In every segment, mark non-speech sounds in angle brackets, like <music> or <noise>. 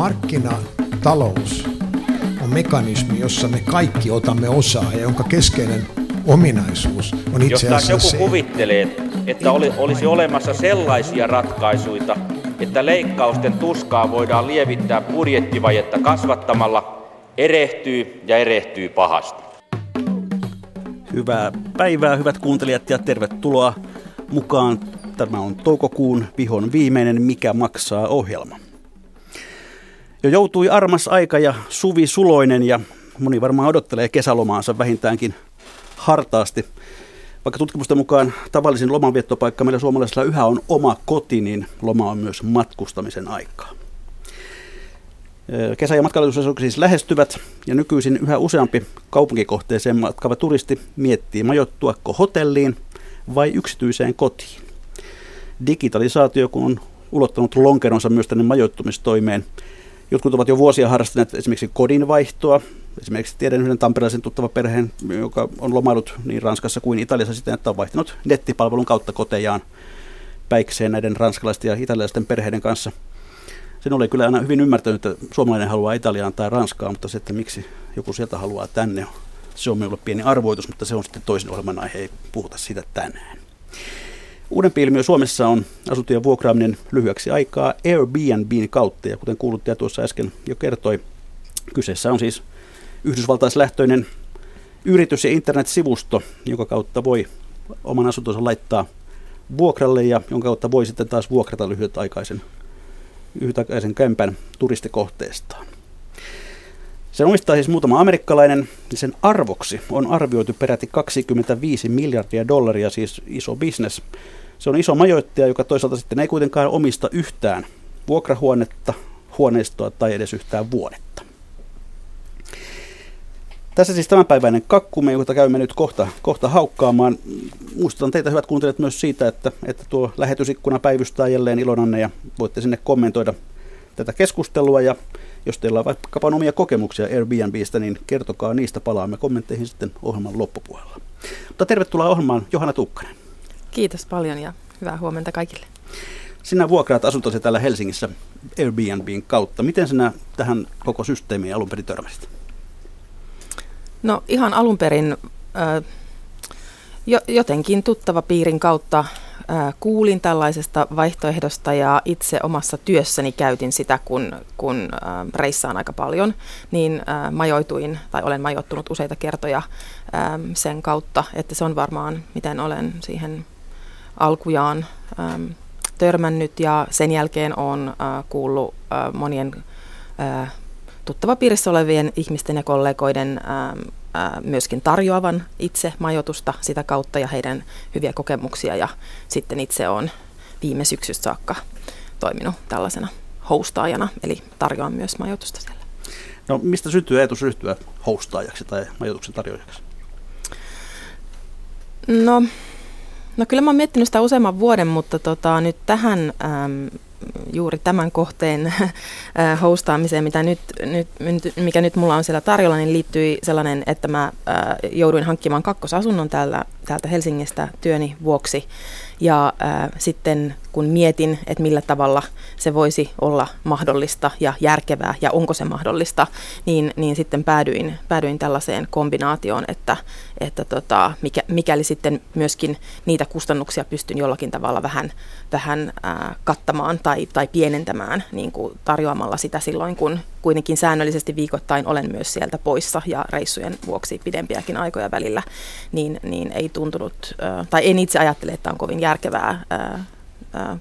Markkinatalous on mekanismi, jossa me kaikki otamme osaa ja jonka keskeinen ominaisuus on itse asiassa Jos joku se, kuvittelee, että oli, olisi olemassa sellaisia ratkaisuja, että leikkausten tuskaa voidaan lievittää budjettivajetta kasvattamalla, erehtyy ja erehtyy pahasti. Hyvää päivää, hyvät kuuntelijat, ja tervetuloa mukaan. Tämä on toukokuun vihon viimeinen Mikä maksaa ohjelma. Jo joutui armas aika ja Suvi Suloinen ja moni varmaan odottelee kesälomaansa vähintäänkin hartaasti. Vaikka tutkimusten mukaan tavallisin lomanviettopaikka meillä suomalaisilla yhä on oma koti, niin loma on myös matkustamisen aikaa. Kesä- ja matkailusesonki siis lähestyvät ja nykyisin yhä useampi kaupunkikohteeseen matkava turisti miettii majoittuako hotelliin vai yksityiseen kotiin. Digitalisaatio kun on ulottanut lonkeronsa myös tänne majoittumistoimeen. Jotkut ovat jo vuosia harrastaneet esimerkiksi kodinvaihtoa. Esimerkiksi tiedän yhden tamperelaisen tuttava perheen, joka on lomailut niin Ranskassa kuin Italiassa siten, että on vaihtanut nettipalvelun kautta kotejaan päikseen näiden ranskalaisten ja italialaisten perheiden kanssa – sen oli kyllä aina hyvin ymmärtänyt, että suomalainen haluaa Italiaan tai Ranskaan, mutta se, että miksi joku sieltä haluaa tänne, se on minulle pieni arvoitus, mutta se on sitten toisen ohjelman aihe, ei puhuta siitä tänään. Uudempi ilmiö Suomessa on asuntojen vuokraaminen lyhyeksi aikaa Airbnbin kautta, ja kuten kuuluttaja tuossa äsken jo kertoi, kyseessä on siis yhdysvaltaislähtöinen yritys- ja internetsivusto, jonka kautta voi oman asuntonsa laittaa vuokralle ja jonka kautta voi sitten taas vuokrata lyhytaikaisen yhtäkäisen kämpän turistikohteestaan. Sen omistaa siis muutama amerikkalainen, ja sen arvoksi on arvioitu peräti 25 miljardia dollaria, siis iso bisnes. Se on iso majoittaja, joka toisaalta sitten ei kuitenkaan omista yhtään vuokrahuonetta, huoneistoa tai edes yhtään vuodetta. Tässä siis tämänpäiväinen kakkumme, jota käymme nyt kohta, kohta haukkaamaan. Muistutan teitä hyvät kuuntelijat myös siitä, että, että tuo lähetysikkuna päivystää jälleen Ilonanne ja voitte sinne kommentoida tätä keskustelua ja jos teillä on vaikkapa omia kokemuksia Airbnbistä, niin kertokaa niistä, palaamme kommentteihin sitten ohjelman loppupuolella. Mutta tervetuloa ohjelmaan Johanna Tukkanen. Kiitos paljon ja hyvää huomenta kaikille. Sinä vuokraat asuntosi täällä Helsingissä Airbnbin kautta. Miten sinä tähän koko systeemiin alun perin törmäsit? No ihan alun perin äh, jo, jotenkin tuttava piirin kautta äh, kuulin tällaisesta vaihtoehdosta ja itse omassa työssäni käytin sitä, kun, kun äh, reissaan aika paljon, niin äh, majoituin tai olen majoittunut useita kertoja äh, sen kautta, että se on varmaan, miten olen siihen alkujaan äh, törmännyt ja sen jälkeen on äh, kuullut äh, monien äh, tuttava piirissä olevien ihmisten ja kollegoiden ää, ää, myöskin tarjoavan itse majoitusta sitä kautta ja heidän hyviä kokemuksia ja sitten itse on viime syksystä saakka toiminut tällaisena hostaajana, eli tarjoan myös majoitusta siellä. No mistä syntyy ajatus ryhtyä hostaajaksi tai majoituksen tarjoajaksi? No, no kyllä mä oon miettinyt sitä useamman vuoden, mutta tota, nyt tähän äm, juuri tämän kohteen <laughs> hostaamiseen, mitä nyt, nyt, mikä nyt mulla on siellä tarjolla, niin liittyi sellainen, että mä jouduin hankkimaan kakkosasunnon täältä, täältä Helsingistä työni vuoksi. Ja äh, sitten kun mietin, että millä tavalla se voisi olla mahdollista ja järkevää ja onko se mahdollista, niin, niin sitten päädyin, päädyin tällaiseen kombinaatioon, että, että tota, mikä, mikäli sitten myöskin niitä kustannuksia pystyn jollakin tavalla vähän, vähän äh, kattamaan tai, tai pienentämään niin kuin tarjoamalla sitä silloin, kun kuitenkin säännöllisesti viikoittain olen myös sieltä poissa ja reissujen vuoksi pidempiäkin aikoja välillä, niin, niin ei tuntunut, äh, tai en itse ajattele, että on kovin järkevää äh,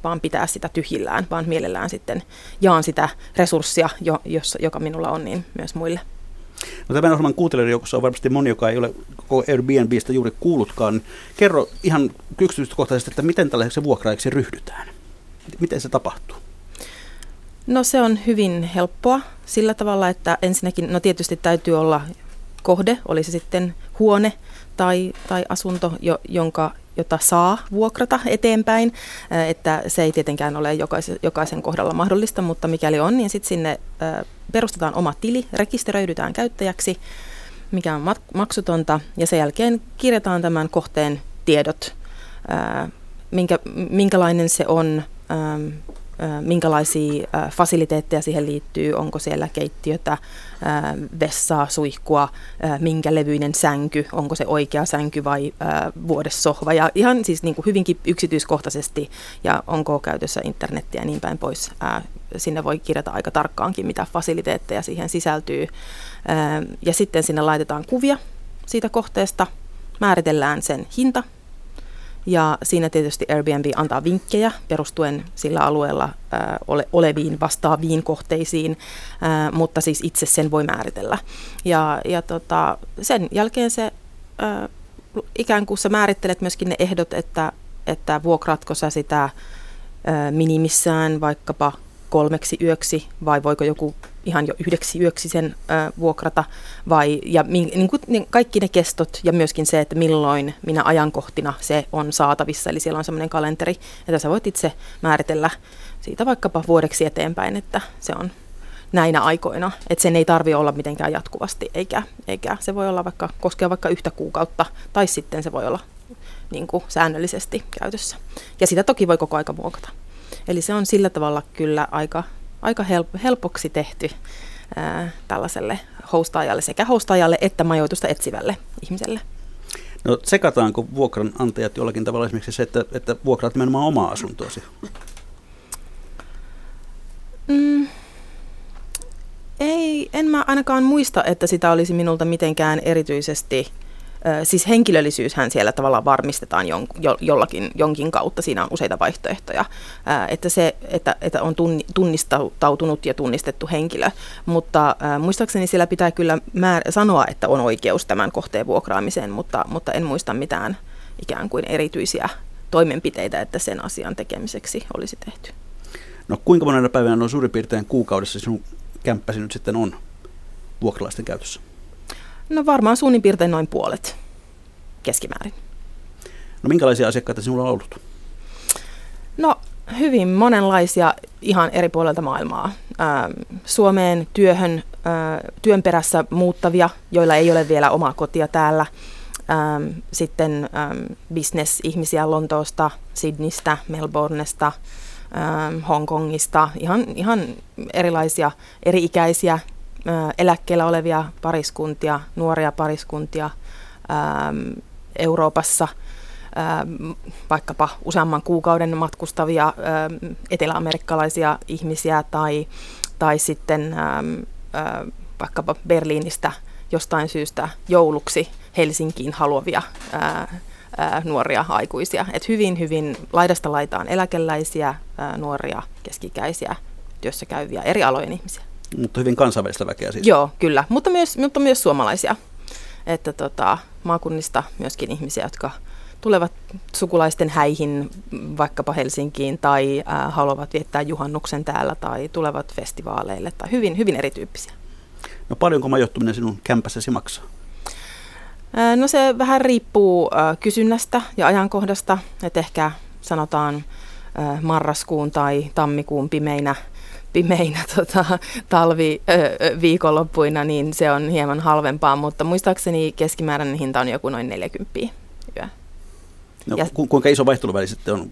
vaan pitää sitä tyhjillään, vaan mielellään sitten jaan sitä resurssia, jo, jos, joka minulla on, niin myös muille. No tämän ohjelman kuuntelijoiden joukossa on varmasti moni, joka ei ole koko Airbnbistä juuri kuullutkaan. Kerro ihan yksityiskohtaisesti, että miten tällaiseksi vuokraajaksi ryhdytään? Miten se tapahtuu? No se on hyvin helppoa sillä tavalla, että ensinnäkin, no tietysti täytyy olla kohde, oli se sitten huone tai, tai asunto, jo, jonka, jota saa vuokrata eteenpäin, että se ei tietenkään ole jokaisen, jokaisen kohdalla mahdollista, mutta mikäli on, niin sitten sinne perustetaan oma tili, rekisteröidytään käyttäjäksi, mikä on maksutonta, ja sen jälkeen kirjataan tämän kohteen tiedot, minkä, minkälainen se on, minkälaisia fasiliteetteja siihen liittyy, onko siellä keittiötä, vessaa, suihkua, minkä levyinen sänky, onko se oikea sänky vai vuodessohva ja ihan siis niin kuin hyvinkin yksityiskohtaisesti ja onko käytössä internettiä ja niin päin pois. Sinne voi kirjata aika tarkkaankin, mitä fasiliteetteja siihen sisältyy. Ja sitten sinne laitetaan kuvia siitä kohteesta, määritellään sen hinta, ja siinä tietysti Airbnb antaa vinkkejä perustuen sillä alueella ää, ole, oleviin vastaaviin kohteisiin, ää, mutta siis itse sen voi määritellä. Ja, ja tota, sen jälkeen se ää, ikään kuin sä määrittelet myöskin ne ehdot, että, että vuokratko sä sitä ää, minimissään vaikkapa kolmeksi yöksi vai voiko joku ihan jo yhdeksi yöksi sen ö, vuokrata vai, ja min, niin kuin, niin kaikki ne kestot ja myöskin se, että milloin, minä ajankohtina se on saatavissa. Eli siellä on semmoinen kalenteri, että sä voit itse määritellä siitä vaikkapa vuodeksi eteenpäin, että se on näinä aikoina, että sen ei tarvi olla mitenkään jatkuvasti, eikä, eikä se voi olla vaikka, koskea vaikka yhtä kuukautta, tai sitten se voi olla niin kuin säännöllisesti käytössä. Ja sitä toki voi koko aika muokata. Eli se on sillä tavalla kyllä aika, aika help- helpoksi tehty ää, tällaiselle hostaajalle, sekä hostaajalle että majoitusta etsivälle ihmiselle. No sekataanko vuokranantajat jollakin tavalla esimerkiksi se, että, että vuokraat nimenomaan omaa asuntoasi? Mm, ei, en mä ainakaan muista, että sitä olisi minulta mitenkään erityisesti Siis henkilöllisyyshän siellä tavallaan varmistetaan jon, jo, jollakin, jonkin kautta, siinä on useita vaihtoehtoja, että se, että, että on tunnistautunut ja tunnistettu henkilö, mutta muistaakseni siellä pitää kyllä määr- sanoa, että on oikeus tämän kohteen vuokraamiseen, mutta, mutta en muista mitään ikään kuin erityisiä toimenpiteitä, että sen asian tekemiseksi olisi tehty. No kuinka monena päivänä noin suurin piirtein kuukaudessa sinun kämppäsi nyt sitten on vuokralaisten käytössä? No varmaan suunnin piirtein noin puolet keskimäärin. No minkälaisia asiakkaita sinulla on ollut? No hyvin monenlaisia ihan eri puolilta maailmaa. Ähm, Suomeen työhön, äh, työn perässä muuttavia, joilla ei ole vielä omaa kotia täällä. Ähm, sitten ähm, business-ihmisiä Lontoosta, Sydneystä, Melbournesta, Hongkongista, ihan, ihan erilaisia, eri-ikäisiä eläkkeellä olevia pariskuntia, nuoria pariskuntia Euroopassa, vaikkapa useamman kuukauden matkustavia eteläamerikkalaisia ihmisiä tai, tai sitten vaikkapa Berliinistä jostain syystä jouluksi Helsinkiin haluavia nuoria aikuisia. Et hyvin, hyvin laidasta laitaan eläkeläisiä, nuoria, keskikäisiä, työssä käyviä eri alojen ihmisiä. Mutta hyvin kansainvälistä väkeä siis. Joo, kyllä, mutta myös, mutta myös suomalaisia. Että tota, maakunnista myöskin ihmisiä, jotka tulevat sukulaisten häihin vaikkapa Helsinkiin tai äh, haluavat viettää juhannuksen täällä tai tulevat festivaaleille tai hyvin, hyvin erityyppisiä. No paljonko majoittuminen sinun kämpässäsi maksaa? No se vähän riippuu kysynnästä ja ajankohdasta, että ehkä sanotaan marraskuun tai tammikuun pimeinä pimeinä <laughs> tota, talviviikonloppuina, niin se on hieman halvempaa, mutta muistaakseni keskimääräinen hinta on joku noin 40 yö. No, ja, ku, kuinka iso vaihteluväli sitten on?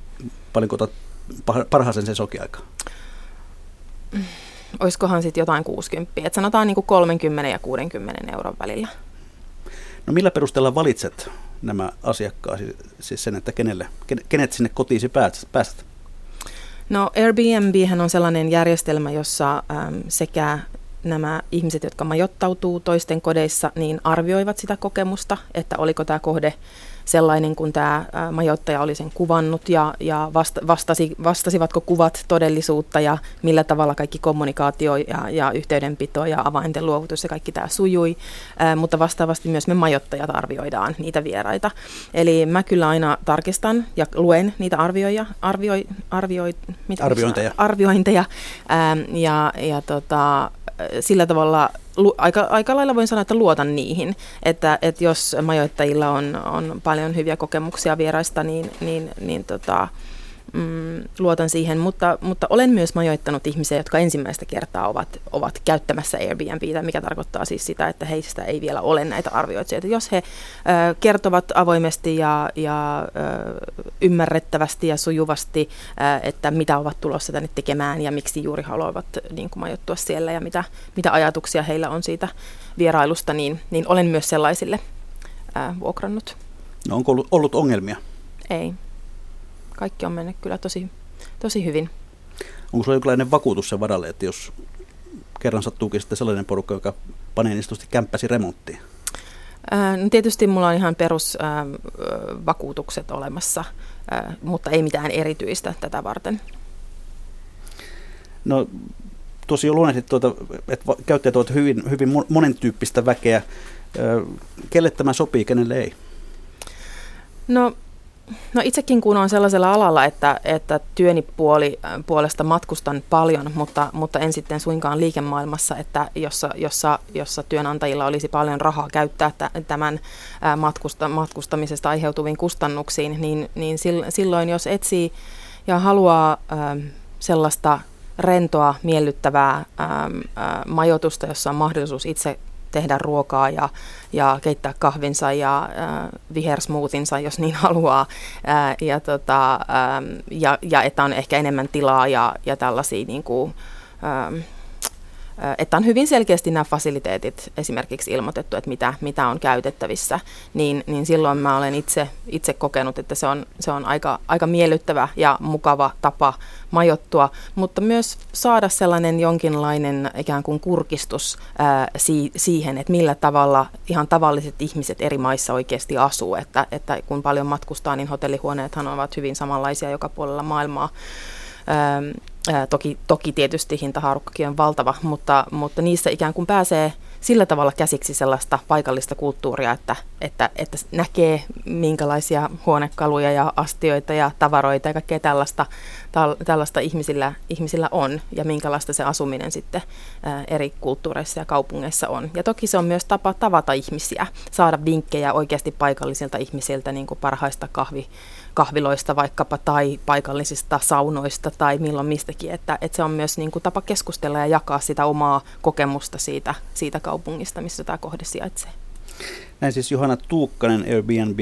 Paljonko otat parhaaseen sen sokiaikaan? Olisikohan sitten jotain 60, että sanotaan niin kuin 30 ja 60 euron välillä. No millä perusteella valitset nämä asiakkaasi, siis sen, että kenelle, kenet sinne kotiisi päästät? No Airbnb on sellainen järjestelmä, jossa äm, sekä nämä ihmiset, jotka majoittautuu toisten kodeissa, niin arvioivat sitä kokemusta, että oliko tämä kohde sellainen kuin tämä majoittaja oli sen kuvannut ja, ja vasta, vastasi, vastasivatko kuvat todellisuutta ja millä tavalla kaikki kommunikaatio ja, ja yhteydenpito ja avainten luovutus ja kaikki tämä sujui. Ää, mutta vastaavasti myös me majoittajat arvioidaan niitä vieraita. Eli mä kyllä aina tarkistan ja luen niitä arvioja, arvioi, arvioi, mitä arviointeja, arviointeja ää, ja, ja tota, sillä tavalla aika, aika lailla voin sanoa, että luotan niihin. Että, että jos majoittajilla on, on paljon hyviä kokemuksia vieraista, niin, niin, niin tota, mm, luotan siihen, mutta, mutta olen myös majoittanut ihmisiä, jotka ensimmäistä kertaa ovat, ovat käyttämässä Airbnbtä, mikä tarkoittaa siis sitä, että heistä ei vielä ole näitä arvioitsijoita. Jos he ö, kertovat avoimesti ja, ja ö, ymmärrettävästi ja sujuvasti, ö, että mitä ovat tulossa tänne tekemään ja miksi juuri haluavat niin kuin majoittua siellä ja mitä, mitä ajatuksia heillä on siitä vierailusta, niin, niin olen myös sellaisille ö, vuokrannut. No onko ollut, ollut ongelmia? Ei kaikki on mennyt kyllä tosi, tosi hyvin. Onko sulla jonkinlainen vakuutus sen varalle, että jos kerran sattuukin sitten sellainen porukka, joka panee niin kämppäsi remonttiin? no tietysti mulla on ihan perusvakuutukset olemassa, mutta ei mitään erityistä tätä varten. No tosi luonnehtit, tuota, että käyttäjät ovat hyvin, hyvin monentyyppistä väkeä. Kelle tämä sopii, kenelle ei? No No itsekin kun on sellaisella alalla, että, että työni puoli, puolesta matkustan paljon, mutta, mutta en sitten suinkaan liikemaailmassa, että jossa, jossa, jossa työnantajilla olisi paljon rahaa käyttää tämän matkusta, matkustamisesta aiheutuviin kustannuksiin, niin, niin silloin jos etsii ja haluaa sellaista rentoa, miellyttävää majoitusta, jossa on mahdollisuus itse tehdä ruokaa ja, ja keittää kahvinsa ja äh, vihersmoothinsa, jos niin <laughs> haluaa. Äh, ja, tota, äh, ja, ja että on ehkä enemmän tilaa ja, ja tällaisia niin kuin, äh, että on hyvin selkeästi nämä fasiliteetit esimerkiksi ilmoitettu, että mitä, mitä on käytettävissä, niin, niin silloin mä olen itse, itse kokenut, että se on, se on aika, aika miellyttävä ja mukava tapa majottua, mutta myös saada sellainen jonkinlainen ikään kuin kurkistus ää, si, siihen, että millä tavalla ihan tavalliset ihmiset eri maissa oikeasti asuu, että, että kun paljon matkustaa, niin hotellihuoneethan ovat hyvin samanlaisia joka puolella maailmaa. Toki, toki tietysti hintahaarukkakin on valtava, mutta, mutta niissä ikään kuin pääsee sillä tavalla käsiksi sellaista paikallista kulttuuria, että, että, että näkee minkälaisia huonekaluja ja astioita ja tavaroita ja kaikkea tällaista, tällaista ihmisillä, ihmisillä on ja minkälaista se asuminen sitten eri kulttuureissa ja kaupungeissa on. Ja toki se on myös tapa tavata ihmisiä, saada vinkkejä oikeasti paikallisilta ihmisiltä niin kuin parhaista kahvi, kahviloista vaikkapa tai paikallisista saunoista tai milloin mistäkin, että, että se on myös niin kuin tapa keskustella ja jakaa sitä omaa kokemusta siitä, siitä kaupungista, missä tämä kohde sijaitsee. Näin siis Johanna Tuukkanen Airbnb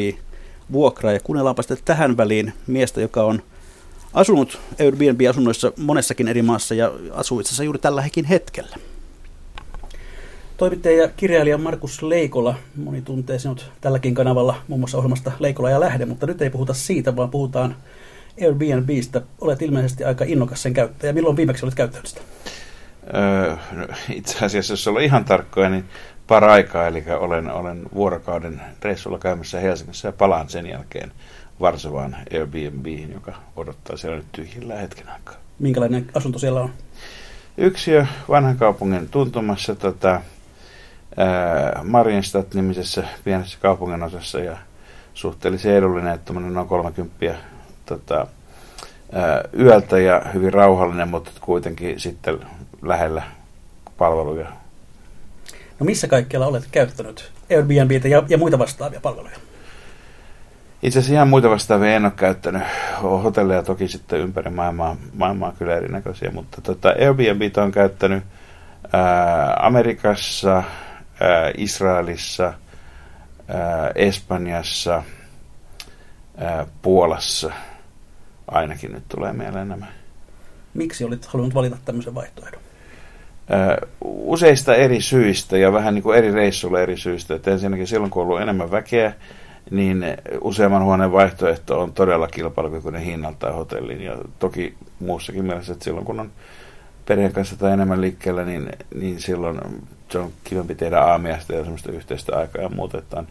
vuokraa ja kuunnellaanpa sitten tähän väliin miestä, joka on asunut Airbnb-asunnoissa monessakin eri maassa ja asuu itse asiassa juuri tälläkin hetkellä. Toimittaja ja kirjailija Markus Leikola, moni tuntee sinut tälläkin kanavalla muun muassa ohjelmasta Leikola ja Lähde, mutta nyt ei puhuta siitä, vaan puhutaan Airbnbistä. Olet ilmeisesti aika innokas sen käyttäjä. Milloin viimeksi olet käyttänyt sitä? Öö, no, itse asiassa, jos olla ihan tarkkoja, niin paraikaa, eli olen, olen vuorokauden reissulla käymässä Helsingissä ja palaan sen jälkeen Varsovaan Airbnbiin, joka odottaa siellä nyt tyhjillä hetken aikaa. Minkälainen asunto siellä on? Yksiö vanhan kaupungin tuntumassa tota, Marienstadt-nimisessä pienessä kaupunginosassa ja suhteellisen edullinen, että noin 30 tota, yöltä ja hyvin rauhallinen, mutta kuitenkin sitten lähellä palveluja. No missä kaikkialla olet käyttänyt Airbnbitä ja, ja muita vastaavia palveluja? Itse asiassa ihan muita vastaavia en ole käyttänyt. Hotelleja toki sitten ympäri maailmaa, maailmaa kyllä erinäköisiä, mutta tota, Airbnb on käyttänyt ää, Amerikassa, ää, Israelissa, ää, Espanjassa, ää, Puolassa. Ainakin nyt tulee mieleen nämä. Miksi olit halunnut valita tämmöisen vaihtoehdon? useista eri syistä ja vähän niin kuin eri reissuilla eri syistä. Että ensinnäkin silloin, kun on ollut enemmän väkeä, niin useamman huoneen vaihtoehto on todella kilpailukykyinen hinnalta hotellin. Ja toki muussakin mielessä, että silloin kun on perheen kanssa tai enemmän liikkeellä, niin, niin silloin se on kivempi tehdä aamiaista ja semmoista yhteistä aikaa ja muuta, että on,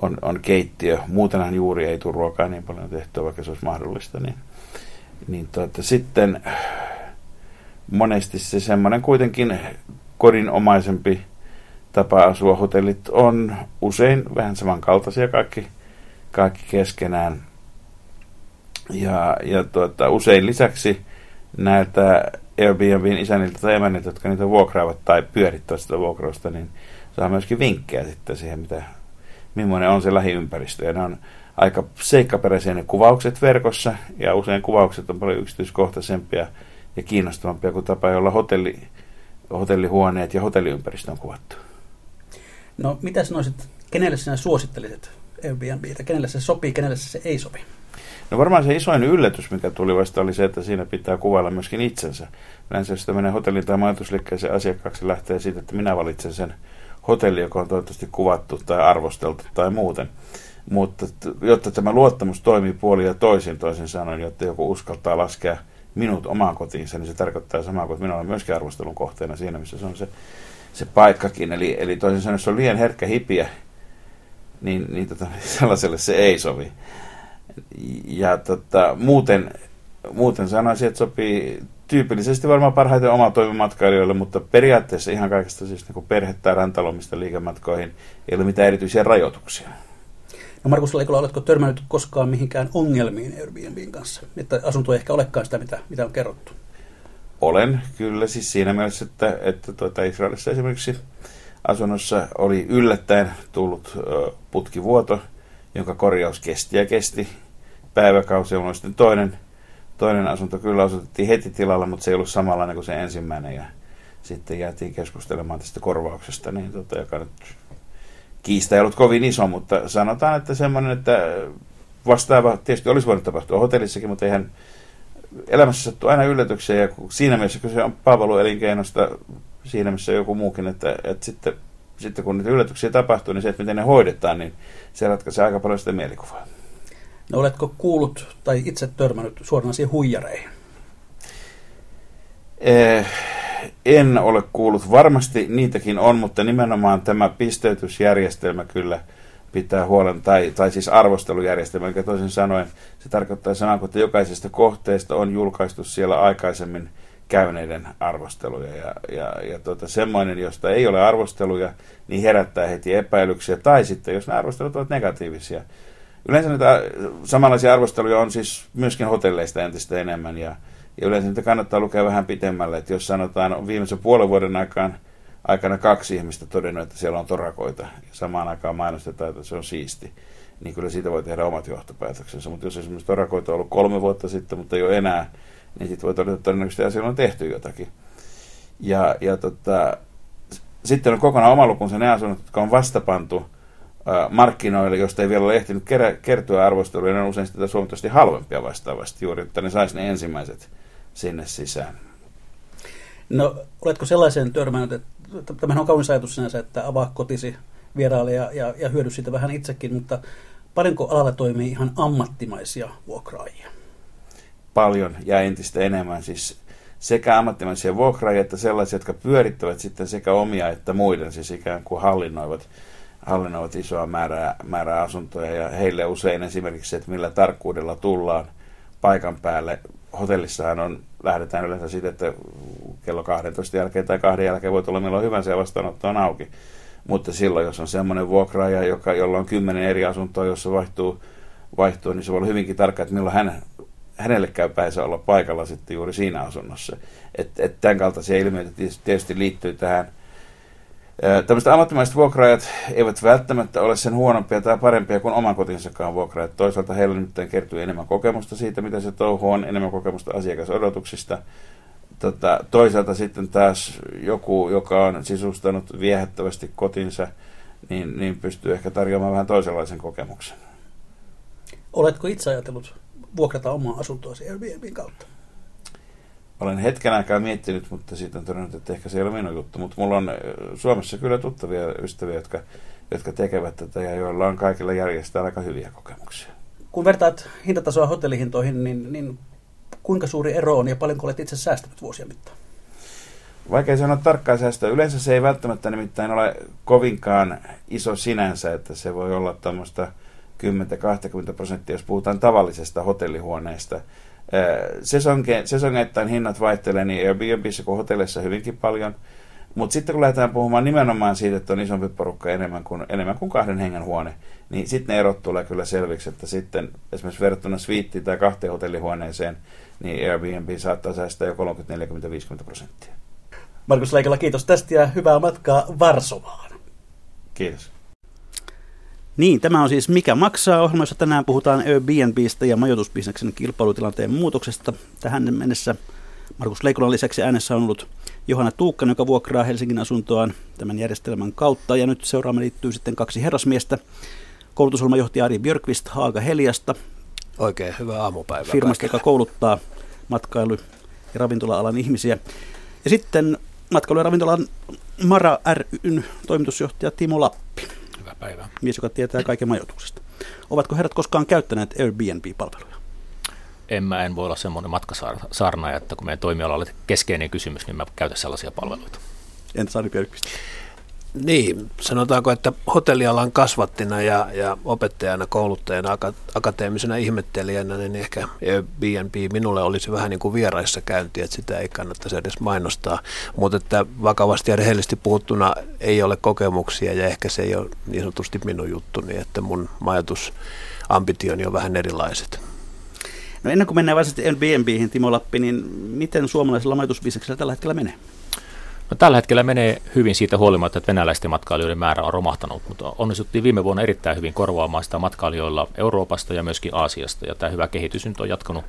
on, on keittiö. Muutenhan juuri ei tule ruokaa niin paljon tehtyä, vaikka se olisi mahdollista. Niin, niin tuota, sitten monesti se semmoinen kuitenkin kodinomaisempi tapa asua. Hotellit on usein vähän samankaltaisia kaikki, kaikki keskenään. Ja, ja tuota, usein lisäksi näiltä Airbnbin isänniltä tai emänniltä, jotka niitä vuokraavat tai pyörittävät sitä vuokrausta, niin saa myöskin vinkkejä sitten siihen, mitä, millainen on se lähiympäristö. Ja ne on aika seikkaperäisiä ne kuvaukset verkossa, ja usein kuvaukset on paljon yksityiskohtaisempia ja kiinnostavampia kuin tapa, jolla hotelli, hotellihuoneet ja hotelliympäristö on kuvattu. No, mitä sanoisit, kenelle sinä suosittelisit Airbnbtä? Kenelle se sopii, kenelle se ei sopi? No varmaan se isoin yllätys, mikä tuli vasta, oli se, että siinä pitää kuvailla myöskin itsensä. Yleensä jos menee hotellin tai majoitusliikkeeseen asiakkaaksi, lähtee siitä, että minä valitsen sen hotelli, joka on toivottavasti kuvattu tai arvosteltu tai muuten. Mutta jotta tämä luottamus toimii puoli ja toisin, toisin sanoen, jotta joku uskaltaa laskea minut omaan kotiinsa, niin se tarkoittaa samaa kuin, minä olen myöskin arvostelun kohteena siinä, missä se on se, se paikkakin. Eli, eli toisin sanoen, jos on liian herkkä hipiä, niin, niin tota, <laughs> sellaiselle se ei sovi. Ja tota, muuten, muuten sanoisin, että sopii tyypillisesti varmaan parhaiten oma toimimatkailijoille, mutta periaatteessa ihan kaikesta siis niin perhe- tai rantalomista liikematkoihin ei ole mitään erityisiä rajoituksia. No Markus Leikola, oletko törmännyt koskaan mihinkään ongelmiin Airbnbin kanssa? Että asunto ei ehkä olekaan sitä, mitä, mitä on kerrottu. Olen kyllä siis siinä mielessä, että, että tuota Israelissa esimerkiksi asunnossa oli yllättäen tullut putkivuoto, jonka korjaus kesti ja kesti päiväkausi. Ja sitten toinen, toinen asunto kyllä osoitettiin heti tilalla, mutta se ei ollut samanlainen kuin se ensimmäinen. Ja sitten jäätiin keskustelemaan tästä korvauksesta, niin tota, joka nyt kiista ei ollut kovin iso, mutta sanotaan, että semmoinen, että vastaava tietysti olisi voinut tapahtua hotellissakin, mutta eihän elämässä sattu aina yllätyksiä ja siinä mielessä kun se on palveluelinkeinosta siinä missä joku muukin, että, että sitten, sitten kun niitä yllätyksiä tapahtuu, niin se, että miten ne hoidetaan, niin se ratkaisee aika paljon sitä mielikuvaa. No oletko kuullut tai itse törmännyt suoranaisiin huijareihin? Eh, en ole kuullut. Varmasti niitäkin on, mutta nimenomaan tämä pisteytysjärjestelmä kyllä pitää huolen, tai, tai siis arvostelujärjestelmä, eli toisin sanoen se tarkoittaa kuin, että jokaisesta kohteesta on julkaistu siellä aikaisemmin käyneiden arvosteluja. Ja, ja, ja tota, semmoinen, josta ei ole arvosteluja, niin herättää heti epäilyksiä. Tai sitten, jos nämä arvostelut ovat negatiivisia. Yleensä näitä samanlaisia arvosteluja on siis myöskin hotelleista entistä enemmän. Ja, ja yleensä niitä kannattaa lukea vähän pitemmälle. Että jos sanotaan viimeisen puolen vuoden aikaan, aikana kaksi ihmistä todennut, että siellä on torakoita, ja samaan aikaan mainostetaan, että se on siisti, niin kyllä siitä voi tehdä omat johtopäätöksensä. Mutta jos esimerkiksi torakoita on ollut kolme vuotta sitten, mutta ei ole enää, niin sitten voi todeta, todennäköisesti asialla on tehty jotakin. Ja, ja tota, sitten on kokonaan oma lukunsa ne asunnot, jotka on vastapantu markkinoille, josta ei vielä ole ehtinyt kerä, kertyä arvosteluja, ne on usein sitä huomattavasti halvempia vastaavasti juuri, että ne saisi ne ensimmäiset sinne sisään. No, oletko sellaisen törmännyt, että tämähän on kaunis ajatus sinänsä, että avaa kotisi vieraille ja, ja, ja hyödy siitä vähän itsekin, mutta paljonko alalla toimii ihan ammattimaisia vuokraajia? Paljon ja entistä enemmän. Siis sekä ammattimaisia vuokraajia että sellaisia, jotka pyörittävät sitten sekä omia että muiden, siis ikään kuin hallinnoivat, hallinnoivat isoa määrää, määrää asuntoja. Ja heille usein esimerkiksi että millä tarkkuudella tullaan paikan päälle. Hotellissahan on, lähdetään yleensä siitä, että kello 12 jälkeen tai kahden jälkeen voi tulla milloin hyvänsä ja vastaanotto on auki. Mutta silloin, jos on semmoinen vuokraaja, joka, jolla on kymmenen eri asuntoa, jossa vaihtuu, vaihtuu, niin se voi olla hyvinkin tarkka, että milloin hän hänelle käy päinsä olla paikalla sitten juuri siinä asunnossa. Että et tämän kaltaisia ilmiöitä tietysti liittyy tähän. Tämmöiset ammattimaiset vuokraajat eivät välttämättä ole sen huonompia tai parempia kuin oman kotinsakaan vuokraajat. Toisaalta heillä nimittäin kertyy enemmän kokemusta siitä, mitä se touhu on, enemmän kokemusta asiakasodotuksista. Tota, toisaalta sitten taas joku, joka on sisustanut viehättävästi kotinsa, niin, niin pystyy ehkä tarjoamaan vähän toisenlaisen kokemuksen. Oletko itse ajatellut vuokrata omaa asuntoa Airbnbin kautta? Olen hetken aikaa miettinyt, mutta siitä on todennut, että ehkä se ei ole minun juttu. Mutta mulla on Suomessa kyllä tuttavia ystäviä, jotka, jotka tekevät tätä ja joilla on kaikilla järjestää aika hyviä kokemuksia. Kun vertaat hintatasoa hotellihintoihin, niin, niin kuinka suuri ero on ja paljonko olet itse säästänyt vuosien mittaan? Vaikea sanoa tarkkaa säästöä. Yleensä se ei välttämättä nimittäin ole kovinkaan iso sinänsä, että se voi olla tämmöistä 10-20 prosenttia, jos puhutaan tavallisesta hotellihuoneesta. Sesongeittain hinnat vaihtelee niin Airbnbissä kuin hotellissa hyvinkin paljon, mutta sitten kun lähdetään puhumaan nimenomaan siitä, että on isompi porukka enemmän kuin, enemmän kuin kahden hengen huone, niin sitten ne erot tulee kyllä selviksi, että sitten esimerkiksi verrattuna sviittiin tai kahteen hotellihuoneeseen, niin Airbnb saattaa säästää jo 30, 40, 50 prosenttia. Markus Leikola, kiitos tästä ja hyvää matkaa Varsovaan. Kiitos. Niin, tämä on siis Mikä maksaa ohjelma, jossa tänään puhutaan Airbnbistä ja majoitusbisneksen kilpailutilanteen muutoksesta. Tähän mennessä Markus Leikolan lisäksi äänessä on ollut Johanna Tuukkanen, joka vuokraa Helsingin asuntoaan tämän järjestelmän kautta. Ja nyt seuraamme liittyy sitten kaksi herrasmiestä. Koulutusohjelmajohtaja Ari Björkvist Haaga Heliasta. Oikein hyvää aamupäivää. Firmasta, joka kouluttaa matkailu- ja ravintola-alan ihmisiä. Ja sitten matkailu- ja ravintola Mara ryn toimitusjohtaja Timo Lappi. Päivää. Mies, joka tietää kaiken majoituksesta. Ovatko herrat koskaan käyttäneet Airbnb-palveluja? En mä en voi olla semmoinen matkasaarna, että kun meidän toimiala on keskeinen kysymys, niin mä käytän sellaisia palveluita. Entä Sari Björkvist? Niin, sanotaanko, että hotellialan kasvattina ja, ja opettajana, kouluttajana, akateemisena ihmettelijänä, niin ehkä Airbnb minulle olisi vähän niin kuin vieraissa käynti, että sitä ei kannattaisi edes mainostaa. Mutta että vakavasti ja rehellisesti puhuttuna ei ole kokemuksia ja ehkä se ei ole niin sanotusti minun juttuni, että mun majoitusambitioni on vähän erilaiset. No ennen kuin mennään varsinaisesti Airbnbihin, Timo Lappi, niin miten suomalaisella majoitusbisneksellä tällä hetkellä menee? No, tällä hetkellä menee hyvin siitä huolimatta, että venäläisten matkailijoiden määrä on romahtanut, mutta onnistuttiin viime vuonna erittäin hyvin korvaamaan sitä matkailijoilla Euroopasta ja myöskin Aasiasta, ja tämä hyvä kehitys nyt on jatkunut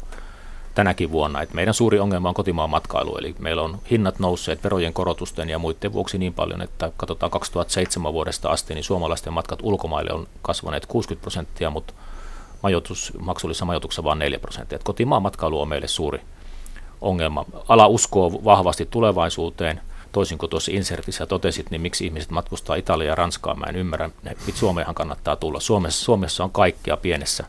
tänäkin vuonna. Et meidän suuri ongelma on kotimaan matkailu, eli meillä on hinnat nousseet verojen korotusten ja muiden vuoksi niin paljon, että katsotaan 2007 vuodesta asti, niin suomalaisten matkat ulkomaille on kasvaneet 60 prosenttia, mutta majoitus, maksullisessa majoituksessa vain 4 prosenttia. Et kotimaan matkailu on meille suuri ongelma. Ala uskoo vahvasti tulevaisuuteen, toisin kuin tuossa insertissä totesit, niin miksi ihmiset matkustaa Italiaan ja Ranskaan, mä en ymmärrä. Suomeenhan kannattaa tulla. Suomessa, Suomessa on kaikkia pienessä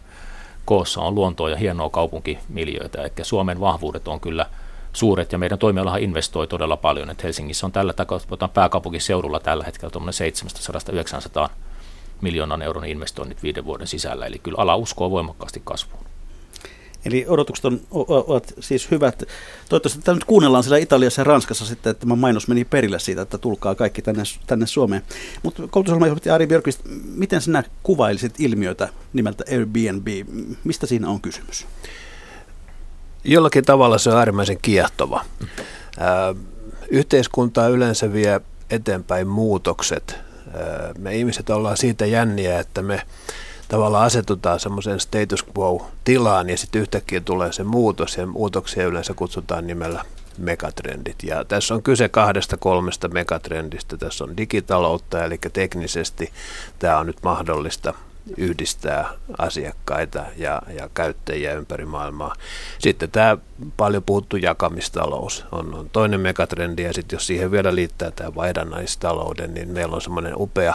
koossa, on luontoa ja hienoa kaupunkimiljöitä, eli Suomen vahvuudet on kyllä suuret ja meidän toimialahan investoi todella paljon. että Helsingissä on tällä pääkaupunkiseudulla tällä hetkellä 700-900 miljoonan euron investoinnit viiden vuoden sisällä, eli kyllä ala uskoo voimakkaasti kasvuun. Eli odotukset on, ovat siis hyvät. Toivottavasti tämä nyt kuunnellaan siellä Italiassa ja Ranskassa sitten, että tämä mainos meni perille siitä, että tulkaa kaikki tänne, tänne Suomeen. Mutta koulutusohjelmajohtaja Ari Björkvist, miten sinä kuvailisit ilmiötä nimeltä Airbnb? Mistä siinä on kysymys? Jollakin tavalla se on äärimmäisen kiehtova. yhteiskuntaa yleensä vie eteenpäin muutokset. me ihmiset ollaan siitä jänniä, että me tavallaan asetutaan semmoiseen status quo-tilaan ja sitten yhtäkkiä tulee se muutos ja muutoksia yleensä kutsutaan nimellä megatrendit. Ja tässä on kyse kahdesta kolmesta megatrendistä. Tässä on digitaloutta, eli teknisesti tämä on nyt mahdollista yhdistää asiakkaita ja, ja käyttäjiä ympäri maailmaa. Sitten tämä paljon puhuttu jakamistalous on, on toinen megatrendi, ja sitten jos siihen vielä liittää tämä vaihdannaistalouden, niin meillä on semmoinen upea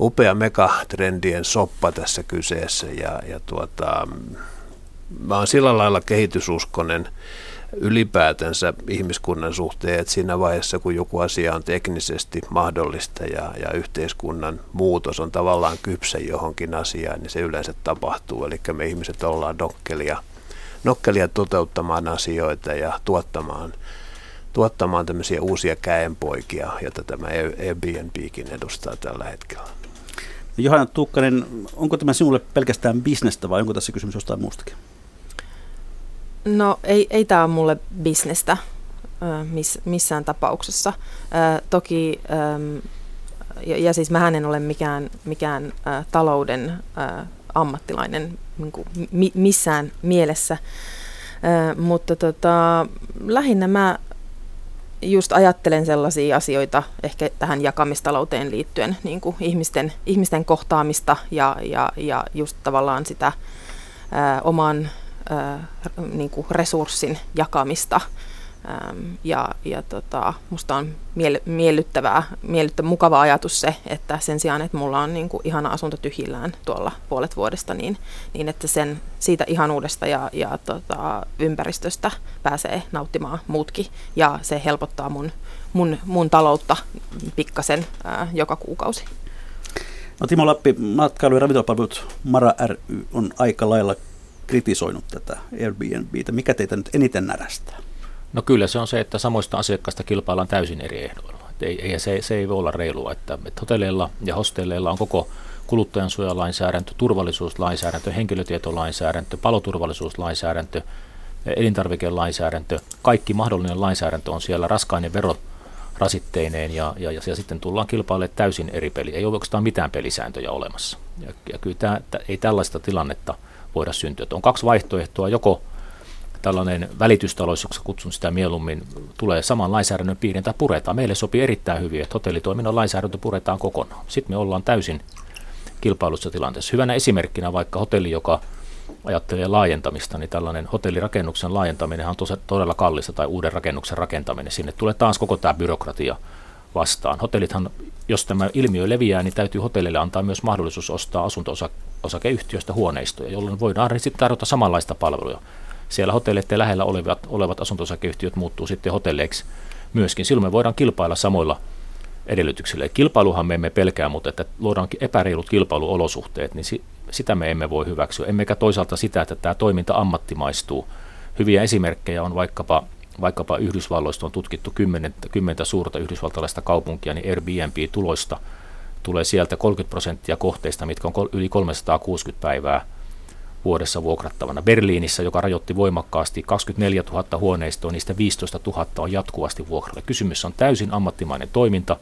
upea megatrendien soppa tässä kyseessä ja, ja tuota, mä oon sillä lailla kehitysuskonen ylipäätänsä ihmiskunnan suhteen, että siinä vaiheessa, kun joku asia on teknisesti mahdollista ja, ja yhteiskunnan muutos on tavallaan kypsä johonkin asiaan, niin se yleensä tapahtuu. Eli me ihmiset ollaan nokkelia, nokkelia toteuttamaan asioita ja tuottamaan, tuottamaan tämmöisiä uusia käenpoikia, joita tämä Airbnbkin edustaa tällä hetkellä. Johanna Tuukkanen, onko tämä sinulle pelkästään bisnestä vai onko tässä kysymys jostain muustakin? No ei, ei tämä ole mulle bisnestä miss, missään tapauksessa. Toki, ja, siis mä en ole mikään, mikään talouden ammattilainen niin kuin missään mielessä, mutta tota, lähinnä mä just ajattelen sellaisia asioita ehkä tähän jakamistalouteen liittyen, niin kuin ihmisten, ihmisten kohtaamista ja, ja, ja just tavallaan sitä ää, oman ää, niin kuin resurssin jakamista Ja, ja tota, musta on miel, miellyttävää, miellyttävä, mukava ajatus se, että sen sijaan, että mulla on niin kuin ihana asunto tyhjillään tuolla puolet vuodesta, niin, niin että sen siitä ihanuudesta ja, ja tota, ympäristöstä pääsee nauttimaan muutkin. Ja se helpottaa mun, mun, mun taloutta pikkasen ää, joka kuukausi. No Timo Lappi, matkailu- ja ravintolapalvelut Mara ry on aika lailla kritisoinut tätä Airbnbtä. Mikä teitä nyt eniten närästää? No kyllä se on se, että samoista asiakkaista kilpaillaan täysin eri ehdoilla. ei, ei, se, se ei voi olla reilua, että, että hotelleilla ja hostelleilla on koko kuluttajansuojalainsäädäntö, turvallisuuslainsäädäntö, henkilötietolainsäädäntö, paloturvallisuuslainsäädäntö, elintarvikelainsäädäntö, kaikki mahdollinen lainsäädäntö on siellä, raskainen vero, rasitteineen ja, ja, ja, ja sitten tullaan kilpailemaan täysin eri peli. Ei ole oikeastaan mitään pelisääntöjä olemassa. Ja, ja kyllä tämä, ei tällaista tilannetta voida syntyä. On kaksi vaihtoehtoa, joko tällainen välitystalous, joksi kutsun sitä mieluummin, tulee saman lainsäädännön piirin tai puretaan. Meille sopii erittäin hyvin, että hotellitoiminnan lainsäädäntö puretaan kokonaan. Sitten me ollaan täysin kilpailussa tilanteessa. Hyvänä esimerkkinä vaikka hotelli, joka ajattelee laajentamista, niin tällainen hotellirakennuksen laajentaminen on todella kallista tai uuden rakennuksen rakentaminen. Sinne tulee taas koko tämä byrokratia vastaan. Hotellithan, jos tämä ilmiö leviää, niin täytyy hotellille antaa myös mahdollisuus ostaa asunto-osakeyhtiöstä huoneistoja, jolloin voidaan sitten tarjota samanlaista palveluja. Siellä hotelleiden lähellä olevat, olevat asunto-osakeyhtiöt muuttuu sitten hotelleiksi myöskin. Silloin me voidaan kilpailla samoilla edellytyksillä. Kilpailuhan me emme pelkää, mutta että luodaan epäreilut kilpailuolosuhteet, niin sitä me emme voi hyväksyä. Emmekä toisaalta sitä, että tämä toiminta ammattimaistuu. Hyviä esimerkkejä on vaikkapa, vaikkapa Yhdysvalloista on tutkittu kymmentä, kymmentä suurta yhdysvaltalaista kaupunkia, niin Airbnb-tuloista tulee sieltä 30 prosenttia kohteista, mitkä on yli 360 päivää vuodessa vuokrattavana. Berliinissä, joka rajoitti voimakkaasti 24 000 huoneistoa, niistä 15 000 on jatkuvasti vuokralla. Kysymys on täysin ammattimainen toiminta,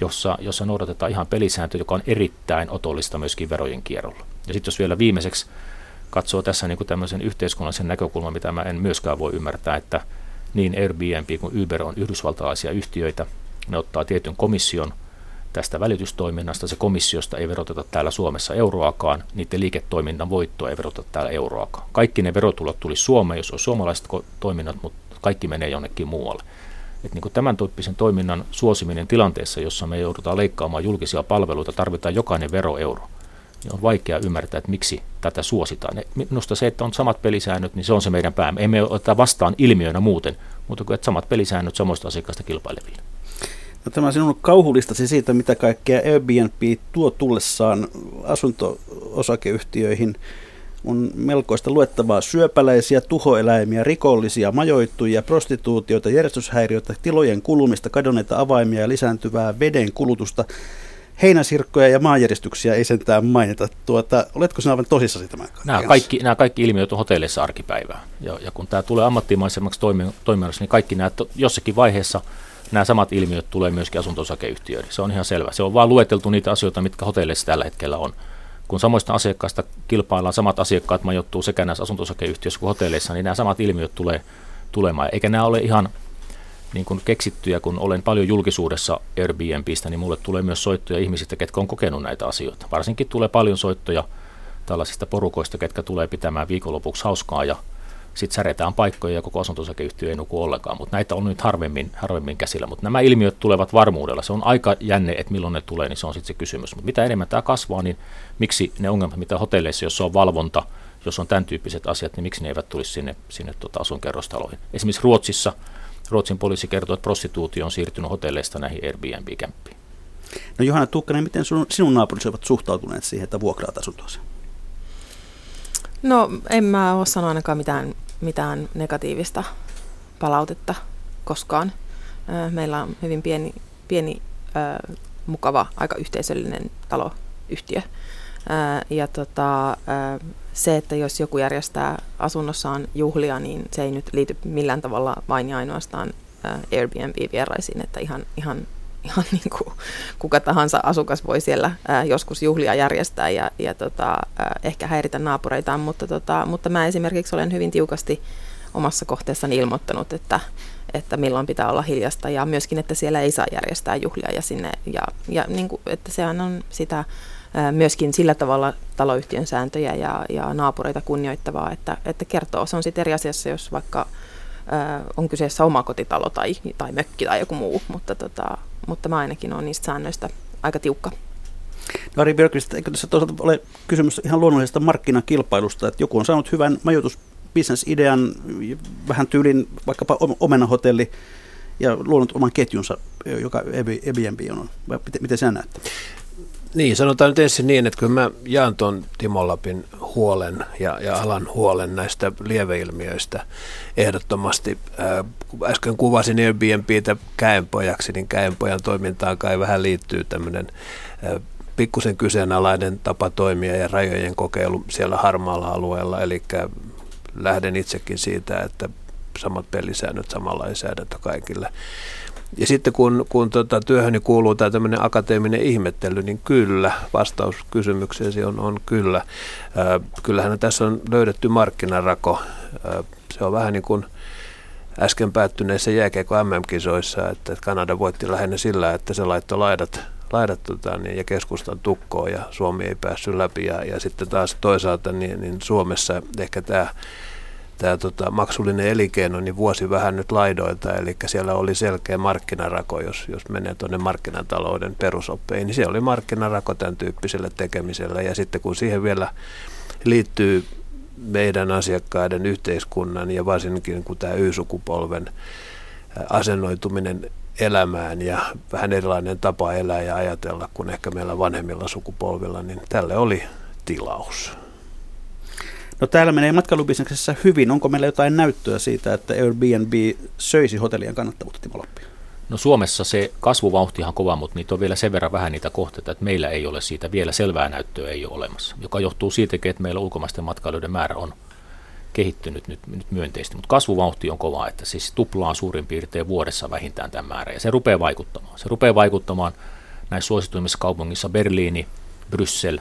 jossa, jossa noudatetaan ihan pelisääntö, joka on erittäin otollista myöskin verojen kierrolla. Ja sitten jos vielä viimeiseksi katsoo tässä niin kuin tämmöisen yhteiskunnallisen näkökulman, mitä mä en myöskään voi ymmärtää, että niin Airbnb kuin Uber on yhdysvaltalaisia yhtiöitä, ne ottaa tietyn komission tästä välitystoiminnasta. Se komissiosta ei veroteta täällä Suomessa euroakaan, niiden liiketoiminnan voittoa ei veroteta täällä euroakaan. Kaikki ne verotulot tuli Suomeen, jos on suomalaiset toiminnat, mutta kaikki menee jonnekin muualle. Et niin kuin tämän tyyppisen toiminnan suosiminen tilanteessa, jossa me joudutaan leikkaamaan julkisia palveluita, tarvitaan jokainen veroeuro niin on vaikea ymmärtää, että miksi tätä suositaan. Minusta se, että on samat pelisäännöt, niin se on se meidän päämme. Emme ottaa vastaan ilmiönä muuten, mutta kuin että samat pelisäännöt samoista asiakkaista kilpaileville. Tämä sinun kauhulistasi siitä, mitä kaikkea Airbnb tuo tullessaan asunto-osakeyhtiöihin, on melkoista luettavaa syöpäläisiä, tuhoeläimiä, rikollisia, majoittujia, prostituutioita, järjestyshäiriöitä, tilojen kulumista, kadonneita avaimia ja lisääntyvää veden kulutusta. Heinäsirkkoja ja maanjäristyksiä ei sentään mainita. Tuota, oletko sinä aivan tosissasi tämän nämä kaikki, nämä kaikki ilmiöt on hotelleissa arkipäivää. Ja, ja kun tämä tulee ammattimaisemmaksi toiminnaksi, niin kaikki nämä jossakin vaiheessa nämä samat ilmiöt tulee myöskin asunto-osakeyhtiöihin. Se on ihan selvä. Se on vain lueteltu niitä asioita, mitkä hotelleissa tällä hetkellä on kun samoista asiakkaista kilpaillaan, samat asiakkaat majoittuu sekä näissä asunto kuin hotelleissa, niin nämä samat ilmiöt tulee tulemaan. Eikä nämä ole ihan niin kuin keksittyjä, kun olen paljon julkisuudessa Airbnbistä, niin mulle tulee myös soittoja ihmisistä, ketkä on kokenut näitä asioita. Varsinkin tulee paljon soittoja tällaisista porukoista, ketkä tulee pitämään viikonlopuksi hauskaa ja sitten säretään paikkoja ja koko asunto ei nuku ollenkaan, mutta näitä on nyt harvemmin, harvemmin käsillä. Mutta nämä ilmiöt tulevat varmuudella. Se on aika jänne, että milloin ne tulee, niin se on sitten se kysymys. Mutta mitä enemmän tämä kasvaa, niin miksi ne ongelmat, mitä hotelleissa, jos on valvonta, jos on tämän tyyppiset asiat, niin miksi ne eivät tulisi sinne, sinne tuota asunkerrostaloihin. Esimerkiksi Ruotsissa, Ruotsin poliisi kertoo, että prostituutio on siirtynyt hotelleista näihin Airbnb-kämppiin. No Johanna Tuukkanen, miten sun, sinun naapurisi ovat suhtautuneet siihen, että vuokraat asuntoasi? No en mä ole sanonut ainakaan mitään mitään negatiivista palautetta koskaan. Meillä on hyvin pieni, pieni mukava, aika yhteisöllinen taloyhtiö. Ja tota, se, että jos joku järjestää asunnossaan juhlia, niin se ei nyt liity millään tavalla vain ja ainoastaan Airbnb-vieraisiin, että ihan, ihan, ihan <laughs> niin kuin kuka tahansa asukas voi siellä joskus juhlia järjestää ja, ja tota, ehkä häiritä naapureitaan, mutta, tota, mutta mä esimerkiksi olen hyvin tiukasti omassa kohteessani ilmoittanut, että, että milloin pitää olla hiljasta ja myöskin, että siellä ei saa järjestää juhlia ja sinne, ja, ja niin kuin, että sehän on sitä myöskin sillä tavalla taloyhtiön sääntöjä ja, ja naapureita kunnioittavaa, että, että kertoo. Se on sitten eri asiassa, jos vaikka on kyseessä omakotitalo tai, tai mökki tai joku muu, mutta, tota, mutta mä ainakin olen niistä säännöistä aika tiukka. No Ari Björkvist, eikö tässä toisaalta ole kysymys ihan luonnollisesta markkinakilpailusta, että joku on saanut hyvän majoitusbisnesidean, vähän tyylin vaikkapa omenahotelli, ja luonut oman ketjunsa, joka Airbnb on. Miten, miten sinä näet? Niin, sanotaan nyt ensin niin, että kyllä mä jaan tuon Timo Lapin huolen ja, ja alan huolen näistä lieveilmiöistä ehdottomasti. Äh, kun äsken kuvasin Airbnbtä käenpojaksi, niin käenpojan toimintaan kai vähän liittyy tämmöinen äh, pikkusen kyseenalainen tapa toimia ja rajojen kokeilu siellä harmaalla alueella, eli lähden itsekin siitä, että samat pelisäännöt, sama lainsäädäntö kaikille. Ja sitten kun, kun tota, työhöni kuuluu tämä tämmöinen akateeminen ihmettely, niin kyllä, vastaus kysymykseesi on, on kyllä. Äh, kyllähän tässä on löydetty markkinarako. Äh, se on vähän niin kuin äsken päättyneissä jääkeeko MM-kisoissa, että Kanada voitti lähinnä sillä, että se laittoi laidat, laidat tota, niin, ja keskustan tukkoon ja Suomi ei päässyt läpi. Ja, ja sitten taas toisaalta niin, niin Suomessa ehkä tämä tämä tota, maksullinen elinkeino niin vuosi vähän nyt laidoilta, eli siellä oli selkeä markkinarako, jos, jos menee tuonne markkinatalouden perusoppeihin, niin se oli markkinarako tämän tyyppiselle tekemiselle, ja sitten kun siihen vielä liittyy meidän asiakkaiden yhteiskunnan ja varsinkin kun tämä Y-sukupolven asennoituminen elämään ja vähän erilainen tapa elää ja ajatella kuin ehkä meillä vanhemmilla sukupolvilla, niin tälle oli tilaus. No täällä menee matkailubisneksessä hyvin. Onko meillä jotain näyttöä siitä, että Airbnb söisi hotellien kannattavuutta, Timo Loppi? No Suomessa se kasvuvauhti on kova, mutta niitä on vielä sen verran vähän niitä kohteita, että meillä ei ole siitä vielä selvää näyttöä ei ole olemassa, joka johtuu siitä, että meillä ulkomaisten matkailijoiden määrä on kehittynyt nyt, nyt myönteisesti, mutta kasvuvauhti on kova, että siis tuplaa suurin piirtein vuodessa vähintään tämän määrä, ja se rupeaa vaikuttamaan. Se rupeaa vaikuttamaan näissä suosituimmissa kaupungissa Berliini, Bryssel,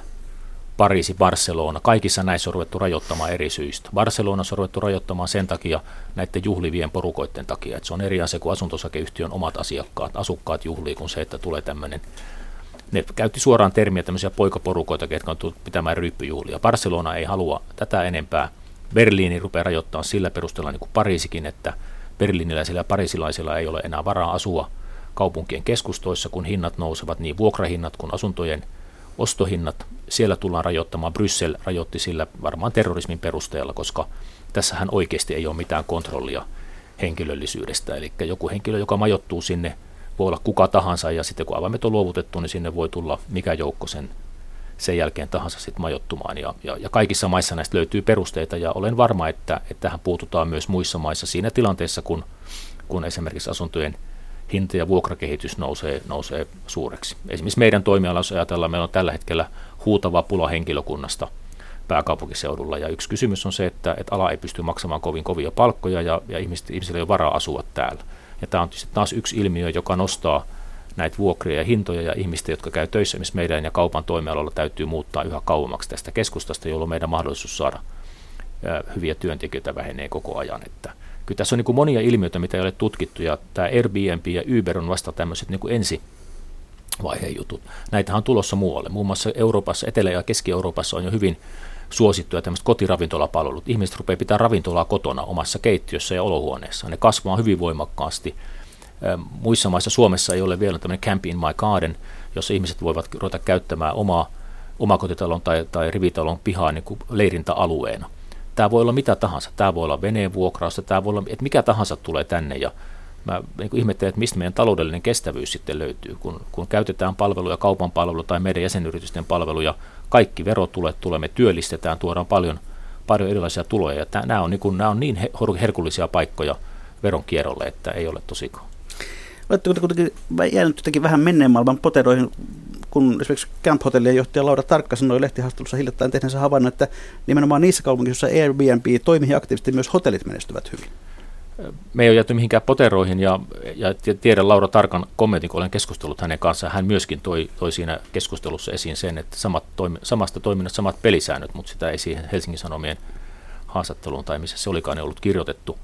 Pariisi, Barcelona, kaikissa näissä on ruvettu rajoittamaan eri syistä. Barcelonassa on ruvettu rajoittamaan sen takia näiden juhlivien porukoiden takia, että se on eri asia kuin asuntosakeyhtiön omat asiakkaat, asukkaat juhlii, kuin se, että tulee tämmöinen ne käytti suoraan termiä tämmöisiä poikaporukoita, jotka on tullut pitämään ryyppyjuhlia. Barcelona ei halua tätä enempää. Berliini rupeaa rajoittamaan sillä perusteella niin kuin Pariisikin, että berliiniläisillä ja parisilaisilla ei ole enää varaa asua kaupunkien keskustoissa, kun hinnat nousevat, niin vuokrahinnat kuin asuntojen ostohinnat, siellä tullaan rajoittamaan. Bryssel rajoitti sillä varmaan terrorismin perusteella, koska tässähän oikeasti ei ole mitään kontrollia henkilöllisyydestä. Eli joku henkilö, joka majoittuu sinne, voi olla kuka tahansa, ja sitten kun avaimet on luovutettu, niin sinne voi tulla mikä joukko sen, sen jälkeen tahansa sitten majoittumaan. Ja, ja, ja kaikissa maissa näistä löytyy perusteita, ja olen varma, että, että tähän puututaan myös muissa maissa siinä tilanteessa, kun, kun esimerkiksi asuntojen hinta- ja vuokrakehitys nousee, nousee suureksi. Esimerkiksi meidän toimialassa ajatellaan, meillä on tällä hetkellä huutava pula henkilökunnasta pääkaupunkiseudulla, ja yksi kysymys on se, että, että ala ei pysty maksamaan kovin kovia palkkoja, ja, ja ihmiset, ihmisillä ei ole varaa asua täällä. Ja tämä on taas yksi ilmiö, joka nostaa näitä vuokria ja hintoja, ja ihmisten, jotka käy töissä, missä meidän ja kaupan toimialalla täytyy muuttaa yhä kauemmaksi tästä keskustasta, jolloin meidän mahdollisuus saada hyviä työntekijöitä vähenee koko ajan. Että kyllä tässä on niin monia ilmiöitä, mitä ei ole tutkittu, ja tämä Airbnb ja Uber on vasta tämmöiset niin ensi vaiheen jutut. Näitähän on tulossa muualle. Muun muassa Euroopassa, Etelä- ja Keski-Euroopassa on jo hyvin suosittuja tämmöiset kotiravintolapalvelut. Ihmiset rupeaa pitää ravintolaa kotona omassa keittiössä ja olohuoneessa. Ne kasvaa hyvin voimakkaasti. Muissa maissa Suomessa ei ole vielä tämmöinen Camp in my garden, jossa ihmiset voivat ruveta käyttämään omaa omakotitalon tai, tai rivitalon pihaa niin leirintäalueena. Tämä voi olla mitä tahansa. Tämä voi olla veneen vuokrausta, tämä voi olla, että mikä tahansa tulee tänne ja mä niin ihmettelen, että mistä meidän taloudellinen kestävyys sitten löytyy, kun, kun käytetään palveluja, kaupan palveluja tai meidän jäsenyritysten palveluja, kaikki verotulet tulee, me työllistetään, tuodaan paljon, paljon erilaisia tuloja, ja tämä, nämä, on niin kuin, nämä on niin herkullisia paikkoja veronkierrolle, että ei ole tosikaan. Oletteko kuitenkin jäänyt jotenkin vähän menneen maailman poteroihin, kun esimerkiksi Camp Hotellien johtaja Laura Tarkka sanoi lehtihaastattelussa hiljattain tehneensä havainnon, että nimenomaan niissä kaupungissa, joissa Airbnb toimii aktiivisesti, myös hotellit menestyvät hyvin. Me ei ole jääty mihinkään poteroihin ja, ja tiedän Laura Tarkan kommentin, kun olen keskustellut hänen kanssaan. Hän myöskin toi, toi siinä keskustelussa esiin sen, että samat toimi, samasta toiminnasta samat pelisäännöt, mutta sitä ei siihen Helsingin Sanomien haastatteluun tai missä se olikaan ollut kirjoitettu.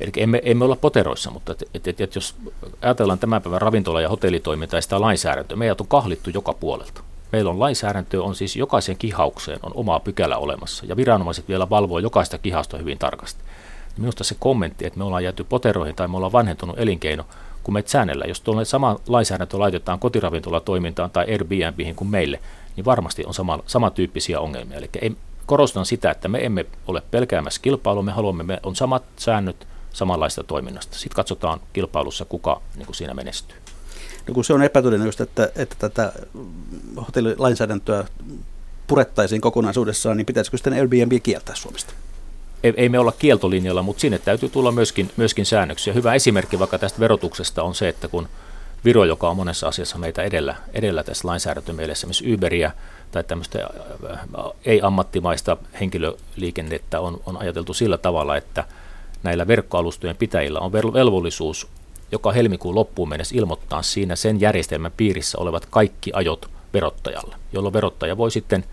Eli emme, emme olla poteroissa, mutta et, et, et, et jos ajatellaan tämän päivän ravintola- ja hotellitoimintaa ja sitä lainsäädäntöä, meidät on kahlittu joka puolelta. Meillä on lainsäädäntö, on siis jokaisen kihaukseen on oma pykälä olemassa, ja viranomaiset vielä valvoo jokaista kihausta hyvin tarkasti. Minusta se kommentti, että me ollaan jääty poteroihin tai me ollaan vanhentunut elinkeino, kun meitä säännellä, jos tuolle sama lainsäädäntö laitetaan kotiravintolatoimintaan tai Airbnbihin kuin meille, niin varmasti on sama, samantyyppisiä ongelmia. Eli korostan sitä, että me emme ole pelkäämässä kilpailua, me haluamme, me on samat säännöt samanlaista toiminnasta. Sitten katsotaan kilpailussa, kuka niin kuin siinä menestyy. No kun se on epätodennäköistä, että, että tätä hotellilainsäädäntöä purettaisiin kokonaisuudessaan, niin pitäisikö sitten Airbnb kieltää Suomesta? ei, ei me olla kieltolinjalla, mutta sinne täytyy tulla myöskin, myöskin säännöksiä. Hyvä esimerkki vaikka tästä verotuksesta on se, että kun Viro, joka on monessa asiassa meitä edellä, edellä tässä lainsäädäntömielessä, missä Uberia tai tämmöistä ei-ammattimaista henkilöliikennettä on, on ajateltu sillä tavalla, että näillä verkkoalustojen pitäjillä on velvollisuus joka helmikuun loppuun mennessä ilmoittaa siinä sen järjestelmän piirissä olevat kaikki ajot verottajalle, jolloin verottaja voi sitten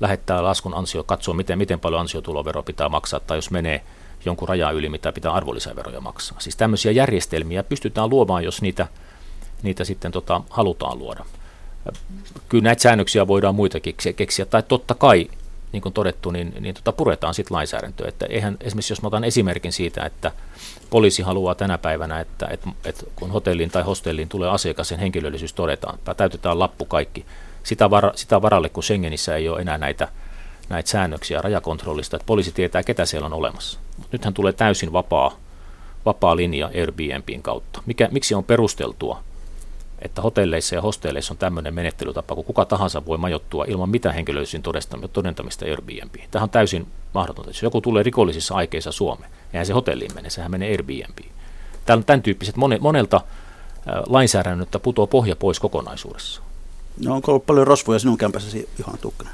lähettää laskun ansio, katsoa miten, miten paljon ansiotulovero pitää maksaa, tai jos menee jonkun rajan yli, mitä pitää arvonlisäveroja maksaa. Siis tämmöisiä järjestelmiä pystytään luomaan, jos niitä, niitä sitten tota, halutaan luoda. Kyllä näitä säännöksiä voidaan muitakin keksiä, tai totta kai, niin kuin todettu, niin, niin tota puretaan sitten lainsäädäntöä. Että eihän, esimerkiksi jos mä otan esimerkin siitä, että poliisi haluaa tänä päivänä, että, että, että kun hotelliin tai hostelliin tulee asiakas, sen henkilöllisyys todetaan, täytetään lappu kaikki, sitä, var, sitä varalle, kun Schengenissä ei ole enää näitä, näitä säännöksiä rajakontrollista, että poliisi tietää, ketä siellä on olemassa. Nythän tulee täysin vapaa, vapaa linja Airbnbin kautta. Mikä, miksi on perusteltua, että hotelleissa ja hostelleissa on tämmöinen menettelytapa, kun kuka tahansa voi majoittua ilman mitään henkilöllisyyden todentamista Airbnbiin. Tähän on täysin mahdotonta. Jos joku tulee rikollisissa aikeissa Suomeen, eihän se hotelliin mene, sehän menee Airbnbiin. Tämän, tämän tyyppiset monelta lainsäädännöltä putoaa pohja pois kokonaisuudessa. No onko ollut paljon rosvoja sinun kämpässäsi, Johanna Tukkanen?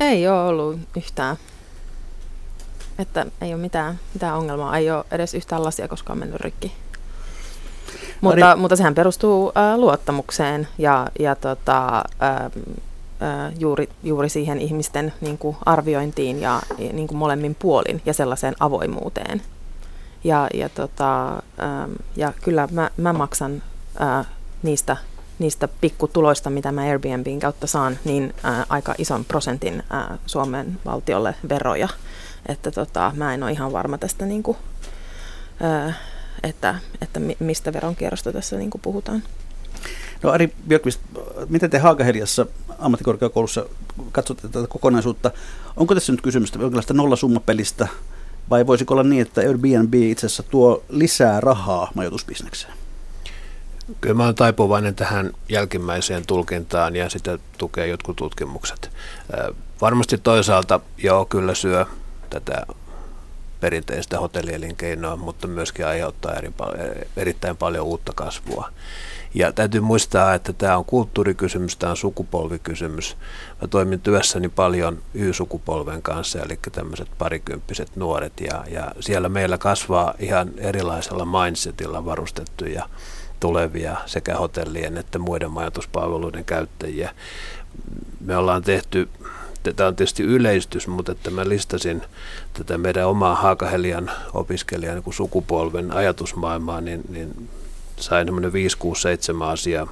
Ei ole ollut yhtään. Että ei ole mitään, mitään ongelmaa. Ei ole edes yhtään lasia koskaan mennyt rikki. Mutta, mutta sehän perustuu ä, luottamukseen ja, ja tota, ä, ä, juuri, juuri siihen ihmisten niin kuin arviointiin ja niin kuin molemmin puolin ja sellaiseen avoimuuteen. Ja, ja, tota, ä, ja kyllä mä, mä maksan ä, niistä niistä pikkutuloista, mitä mä Airbnbin kautta saan, niin ää, aika ison prosentin ää, Suomen valtiolle veroja. Että tota, mä en ole ihan varma tästä, niin kuin, ää, että, että mistä veronkierrosta tässä niin kuin puhutaan. No Ari Björkvist, miten te Haagaheliassa ammattikorkeakoulussa katsotte tätä kokonaisuutta? Onko tässä nyt kysymystä jonkinlaista nollasummapelistä vai voisiko olla niin, että Airbnb itse asiassa tuo lisää rahaa majoitusbisnekseen? Kyllä mä olen taipuvainen tähän jälkimmäiseen tulkintaan ja sitä tukee jotkut tutkimukset. Varmasti toisaalta joo, kyllä syö tätä perinteistä hotellielinkeinoa, mutta myöskin aiheuttaa eri, erittäin paljon uutta kasvua. Ja täytyy muistaa, että tämä on kulttuurikysymys, tämä on sukupolvikysymys. Mä toimin työssäni paljon Y-sukupolven kanssa, eli tämmöiset parikymppiset nuoret, ja, ja siellä meillä kasvaa ihan erilaisella mindsetilla varustettuja tulevia sekä hotellien että muiden majoituspalveluiden käyttäjiä. Me ollaan tehty, tämä on tietysti yleistys, mutta että mä listasin tätä meidän omaa Haakahelian opiskelijan niin sukupolven ajatusmaailmaa, niin, niin sain semmoinen 5, 6, 7 asiaa.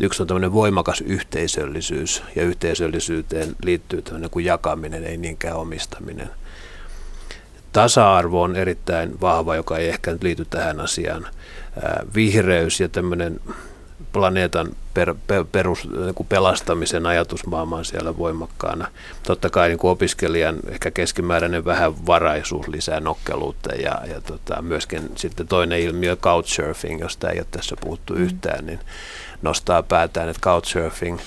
Yksi on tämmöinen voimakas yhteisöllisyys, ja yhteisöllisyyteen liittyy tämmöinen kuin jakaminen, ei niinkään omistaminen. Tasa-arvo on erittäin vahva, joka ei ehkä nyt liity tähän asiaan vihreys ja tämmöinen planeetan per, per, perus, niin kuin pelastamisen ajatusmaailma on siellä voimakkaana. Totta kai niin kuin opiskelijan ehkä keskimääräinen vähän varaisuus lisää nokkeluutta ja, ja tota, myöskin sitten toinen ilmiö couchsurfing, josta ei ole tässä puhuttu mm. yhtään, niin nostaa päätään, että couchsurfing,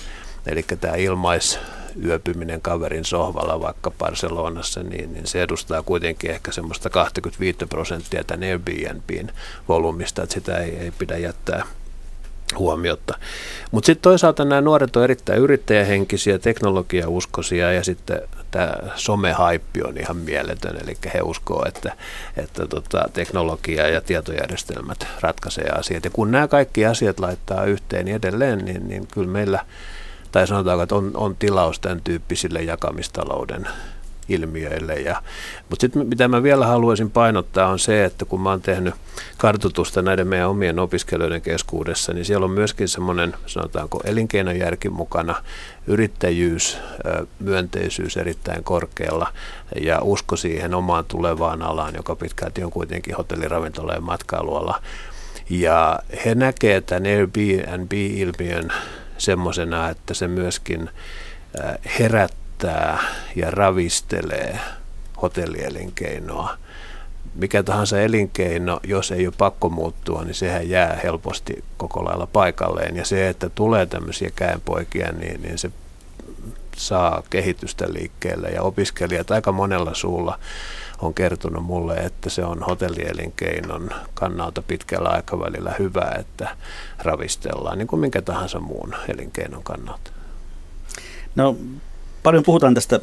eli tämä ilmais yöpyminen kaverin sohvalla vaikka Barcelonassa, niin, niin se edustaa kuitenkin ehkä semmoista 25 prosenttia tämän Airbnbin volyymista, että sitä ei, ei pidä jättää huomiota. Mutta sitten toisaalta nämä nuoret on erittäin yrittäjähenkisiä, teknologiauskoisia ja sitten tämä somehaippi on ihan mieletön, eli he uskoo, että, että tota, teknologia ja tietojärjestelmät ratkaisee asiat. Ja kun nämä kaikki asiat laittaa yhteen niin edelleen, niin, niin kyllä meillä – tai sanotaanko, että on, on tilaus tämän tyyppisille jakamistalouden ilmiöille. Ja, mutta sitten mitä mä vielä haluaisin painottaa on se, että kun mä oon tehnyt kartoitusta näiden meidän omien opiskelijoiden keskuudessa, niin siellä on myöskin semmoinen, sanotaanko elinkeinojärki mukana, yrittäjyys, myönteisyys erittäin korkealla ja usko siihen omaan tulevaan alaan, joka pitkälti on kuitenkin hotelliravintola ja matkailuala. Ja he näkevät tämän Airbnb-ilmiön semmoisena, että se myöskin herättää ja ravistelee hotellielinkeinoa. Mikä tahansa elinkeino, jos ei ole pakko muuttua, niin sehän jää helposti koko lailla paikalleen. Ja se, että tulee tämmöisiä käenpoikia, niin, niin se saa kehitystä liikkeelle. Ja opiskelijat aika monella suulla on kertonut mulle, että se on hotellielinkeinon kannalta pitkällä aikavälillä hyvä, että ravistellaan, niin kuin minkä tahansa muun elinkeinon kannalta. No, paljon puhutaan tästä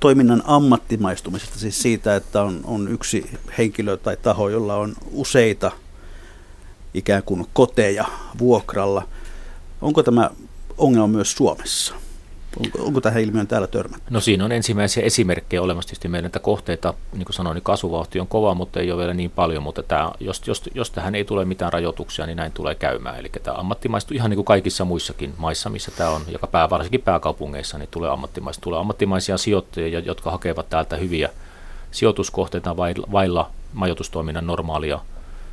toiminnan ammattimaistumisesta, siis siitä, että on, on yksi henkilö tai taho, jolla on useita ikään kuin koteja vuokralla. Onko tämä ongelma myös Suomessa? Onko, onko tähän ilmiön täällä törmätty? No siinä on ensimmäisiä esimerkkejä olemassa tietysti meidän, että kohteita, niin kuin sanoin, niin kasvuvauhti on kova, mutta ei ole vielä niin paljon, mutta tämä, jos, jos, jos tähän ei tule mitään rajoituksia, niin näin tulee käymään. Eli tämä ammattimaistuu ihan niin kuin kaikissa muissakin maissa, missä tämä on, joka pää, varsinkin pääkaupungeissa, niin tulee ammattimaista. Tulee ammattimaisia sijoittajia, jotka hakevat täältä hyviä sijoituskohteita vailla majoitustoiminnan normaalia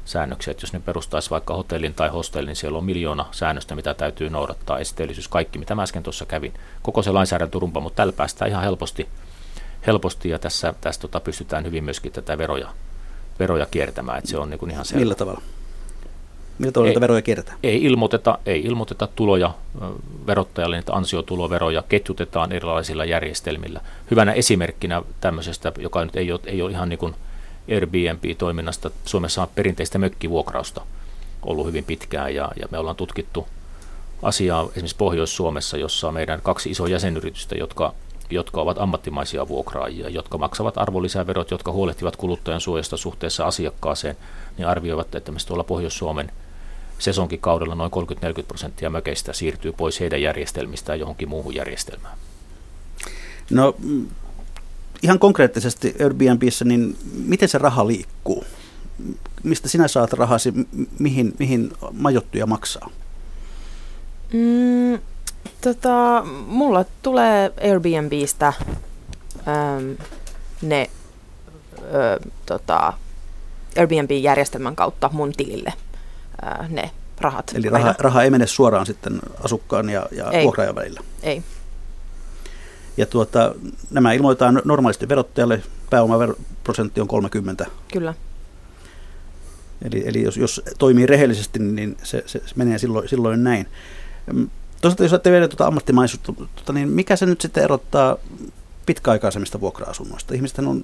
säännöksiä, että jos ne perustaisi vaikka hotellin tai hostellin, niin siellä on miljoona säännöstä, mitä täytyy noudattaa, esteellisyys, kaikki, mitä mä äsken tuossa kävin, koko se lainsäädäntörumpa, mutta tällä päästään ihan helposti, helposti ja tässä, tässä tota, pystytään hyvin myöskin tätä veroja, veroja kiertämään, että se on niin kuin ihan selvä. Millä tavalla? Millä tavalla ei, veroja kierretään? Ei ilmoiteta, ei ilmoiteta tuloja verottajalle, niitä ansiotuloveroja ketjutetaan erilaisilla järjestelmillä. Hyvänä esimerkkinä tämmöisestä, joka nyt ei ole, ei ole ihan niin kuin Airbnb-toiminnasta. Suomessa on perinteistä mökkivuokrausta ollut hyvin pitkään ja, ja me ollaan tutkittu asiaa esimerkiksi Pohjois-Suomessa, jossa on meidän kaksi isoa jäsenyritystä, jotka, jotka ovat ammattimaisia vuokraajia, jotka maksavat arvonlisäverot, jotka huolehtivat kuluttajan suojasta suhteessa asiakkaaseen, niin arvioivat, että tuolla Pohjois-Suomen sesonkikaudella noin 30-40 prosenttia mökeistä siirtyy pois heidän järjestelmistään johonkin muuhun järjestelmään. No ihan konkreettisesti Airbnbissä, niin miten se raha liikkuu? Mistä sinä saat rahasi, mihin, mihin majoittuja maksaa? Mm, tota, mulla tulee Airbnbistä ähm, ne ö, tota, Airbnb-järjestelmän kautta mun tilille äh, ne rahat. Eli raha, raha ei mene suoraan sitten asukkaan ja, ja vuokraajan välillä? Ei. Ja tuota, nämä ilmoitetaan normaalisti verottajalle, pääomaprosentti on 30. Kyllä. Eli, eli jos, jos toimii rehellisesti, niin se, se, se menee silloin, silloin näin. Toisaalta jos olette vielä tuota ammattimaisuutta, tuota, niin mikä se nyt sitten erottaa pitkäaikaisemmista vuokra-asunnoista? Ihmiset on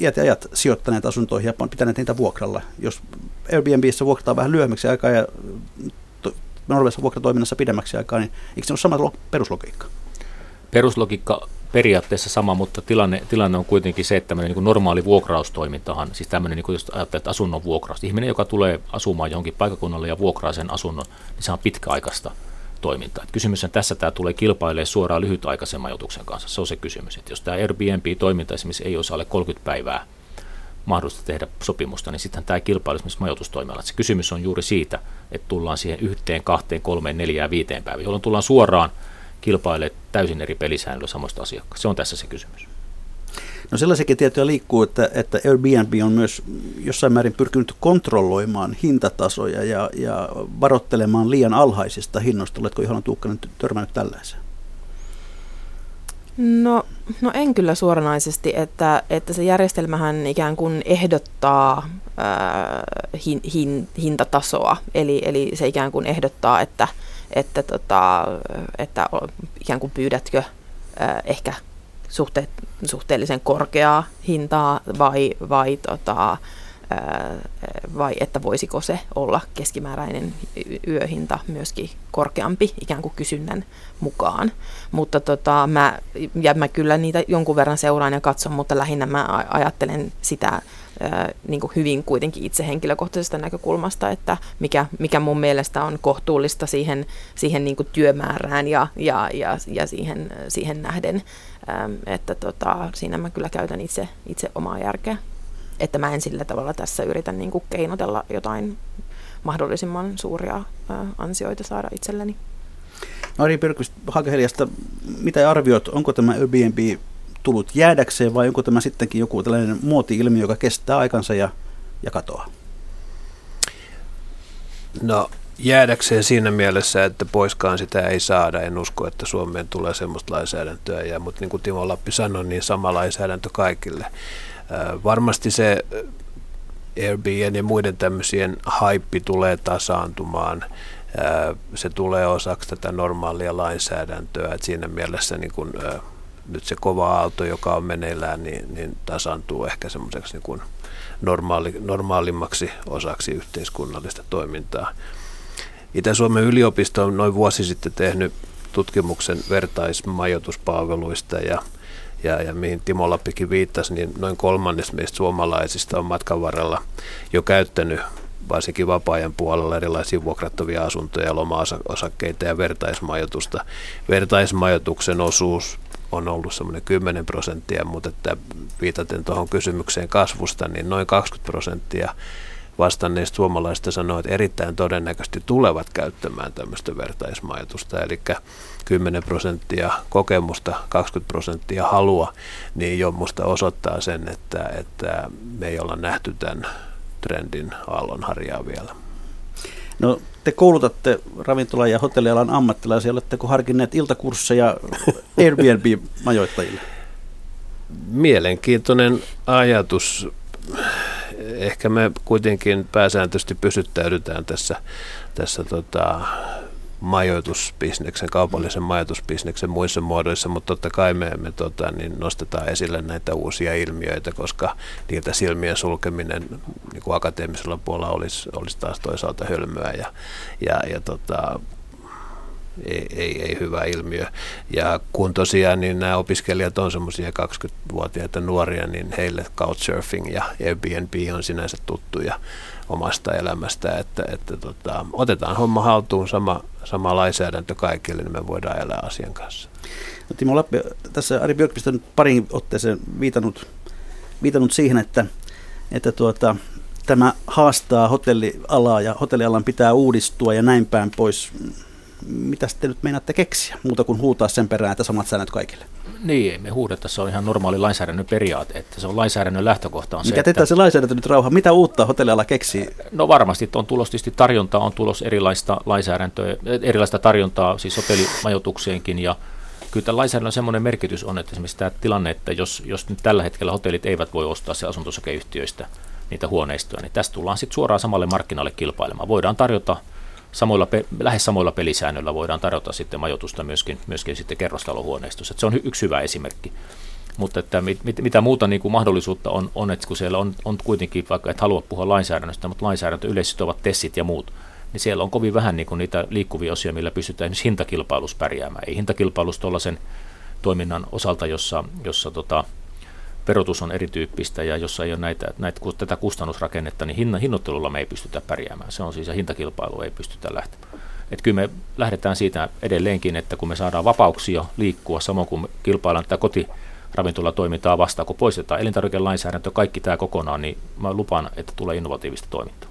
iät ja ajat sijoittaneet asuntoihin ja pitäneet niitä vuokralla. Jos Airbnbissä vuokrataan vähän lyhyemmäksi aikaa ja normaalisessa vuokratoiminnassa pidemmäksi aikaa, niin eikö se ole sama peruslogiikka? Peruslogiikka periaatteessa sama, mutta tilanne, tilanne on kuitenkin se, että tämmöinen niin normaali vuokraustoimintahan, siis tämmöinen, niin kuin jos ajattelet asunnon vuokraus, ihminen, joka tulee asumaan johonkin paikakunnalle ja vuokraa sen asunnon, niin se on pitkäaikaista toimintaa. kysymys on tässä, tämä tulee kilpailemaan suoraan lyhytaikaisen majoituksen kanssa. Se on se kysymys. Että jos tämä Airbnb-toiminta esimerkiksi ei olisi alle 30 päivää mahdollista tehdä sopimusta, niin sitten tämä kilpailu esimerkiksi majoitustoimella. Se kysymys on juuri siitä, että tullaan siihen yhteen, kahteen, kolmeen, neljään, viiteen päivään, jolloin tullaan suoraan kilpailee täysin eri pelisäännöillä samoista asiakkaista. Se on tässä se kysymys. No sellaisiakin tietoja liikkuu, että, että Airbnb on myös jossain määrin pyrkinyt kontrolloimaan hintatasoja ja, ja varoittelemaan liian alhaisista hinnoista. Oletko Johanna Tuukkanen törmännyt tällaiseen? No, no en kyllä suoranaisesti, että, että se järjestelmähän ikään kuin ehdottaa ää, hin, hin, hintatasoa, eli, eli se ikään kuin ehdottaa, että, että, tota, että ikään kuin pyydätkö ehkä suhte, suhteellisen korkeaa hintaa vai, vai, tota, vai että voisiko se olla keskimääräinen yöhinta myöskin korkeampi ikään kuin kysynnän mukaan. Mutta tota, mä, ja mä kyllä niitä jonkun verran seuraan ja katson, mutta lähinnä mä ajattelen sitä niin kuin hyvin kuitenkin itse henkilökohtaisesta näkökulmasta, että mikä, mikä mun mielestä on kohtuullista siihen, siihen niin kuin työmäärään ja, ja, ja, ja siihen, siihen nähden, että tota, siinä mä kyllä käytän itse, itse omaa järkeä. Että mä en sillä tavalla tässä yritän niin kuin keinotella jotain mahdollisimman suuria ansioita saada itselleni. Ari Pyrkvist mitä arvioit, onko tämä Airbnb tullut jäädäkseen vai onko tämä sittenkin joku tällainen muoti-ilmiö, joka kestää aikansa ja, ja katoaa? No jäädäkseen siinä mielessä, että poiskaan sitä ei saada. En usko, että Suomeen tulee sellaista lainsäädäntöä, ja, mutta niin kuin Timo Lappi sanoi, niin sama lainsäädäntö kaikille. varmasti se Airbnb ja muiden tämmöisien haippi tulee tasaantumaan. se tulee osaksi tätä normaalia lainsäädäntöä, että siinä mielessä niin kuin, nyt se kova aalto, joka on meneillään, niin, niin tasantuu ehkä semmoiseksi niin kuin normaali, normaalimmaksi osaksi yhteiskunnallista toimintaa. Itä-Suomen yliopisto on noin vuosi sitten tehnyt tutkimuksen vertaismajoituspalveluista ja ja, ja mihin Timo Lappikin viittasi, niin noin kolmannes meistä suomalaisista on matkan varrella jo käyttänyt varsinkin vapaa-ajan puolella erilaisia vuokrattavia asuntoja, loma-osakkeita ja vertaismajoitusta. Vertaismajoituksen osuus on ollut semmoinen 10 prosenttia, mutta että viitaten tuohon kysymykseen kasvusta, niin noin 20 prosenttia vastanneista suomalaisista sanoo, että erittäin todennäköisesti tulevat käyttämään tämmöistä vertaismajoitusta, eli 10 prosenttia kokemusta, 20 prosenttia halua, niin jo musta osoittaa sen, että, että me ei olla nähty tämän trendin aallonharjaa vielä. No te koulutatte ravintola- ja hotellialan ammattilaisia. Oletteko harkinneet iltakursseja Airbnb-majoittajille? Mielenkiintoinen ajatus. Ehkä me kuitenkin pääsääntöisesti pysyttäydytään tässä, tässä tota, majoitusbisneksen, kaupallisen majoitusbisneksen muissa muodoissa, mutta totta kai me, me tota, niin nostetaan esille näitä uusia ilmiöitä, koska niiltä silmien sulkeminen niin kuin akateemisella puolella olisi, olisi taas toisaalta hölmöä ja, ja, ja tota, ei, ei, ei hyvä ilmiö. Ja kun tosiaan niin nämä opiskelijat on semmoisia 20-vuotiaita nuoria, niin heille Couchsurfing ja Airbnb on sinänsä tuttuja omasta elämästä, että, että tota, otetaan homma haltuun sama, sama lainsäädäntö kaikille, niin me voidaan elää asian kanssa. No, Timo Lappi, tässä Ari Björkvist on parin otteeseen viitannut, viitannut siihen, että, että tuota, tämä haastaa hotellialaa ja hotellialan pitää uudistua ja näin päin pois. Mitä te nyt meinaatte keksiä, muuta kuin huutaa sen perään, että samat säännöt kaikille? Niin, me huudeta, se on ihan normaali lainsäädännön periaate, että se on lainsäädännön lähtökohta. On Mikä se, että... se lainsäädäntö nyt rauha? Mitä uutta hotelliala keksii? No varmasti on tulos tietysti tarjontaa, on tulos erilaista lainsäädäntöä, erilaista tarjontaa siis hotellimajoitukseenkin ja kyllä tämän lainsäädännön semmoinen merkitys on, että esimerkiksi tämä tilanne, että jos, jos nyt tällä hetkellä hotellit eivät voi ostaa se asuntosakeyhtiöistä niitä huoneistoja, niin tästä tullaan sitten suoraan samalle markkinalle kilpailemaan. Voidaan tarjota samoilla, lähes samoilla pelisäännöillä voidaan tarjota sitten majoitusta myöskin, myöskin sitten kerrostalohuoneistossa. se on yksi hyvä esimerkki. Mutta että mit, mit, mitä muuta niin kuin mahdollisuutta on, on, että kun siellä on, on kuitenkin, vaikka et halua puhua lainsäädännöstä, mutta lainsäädäntö ovat tessit ja muut, niin siellä on kovin vähän niin kuin niitä liikkuvia osia, millä pystytään esimerkiksi hintakilpailus pärjäämään. Ei hintakilpailus tuollaisen toiminnan osalta, jossa, jossa tota, verotus on erityyppistä ja jossa ei ole näitä, näitä, tätä kustannusrakennetta, niin hinna, hinnoittelulla me ei pystytä pärjäämään. Se on siis, ja hintakilpailu ei pystytä lähtemään. Et kyllä me lähdetään siitä edelleenkin, että kun me saadaan vapauksia liikkua, samoin kuin kilpaillaan tätä kotiravintolatoimintaa vastaan, kun poistetaan elintarvikelainsäädäntö, kaikki tämä kokonaan, niin mä lupaan, että tulee innovatiivista toimintaa.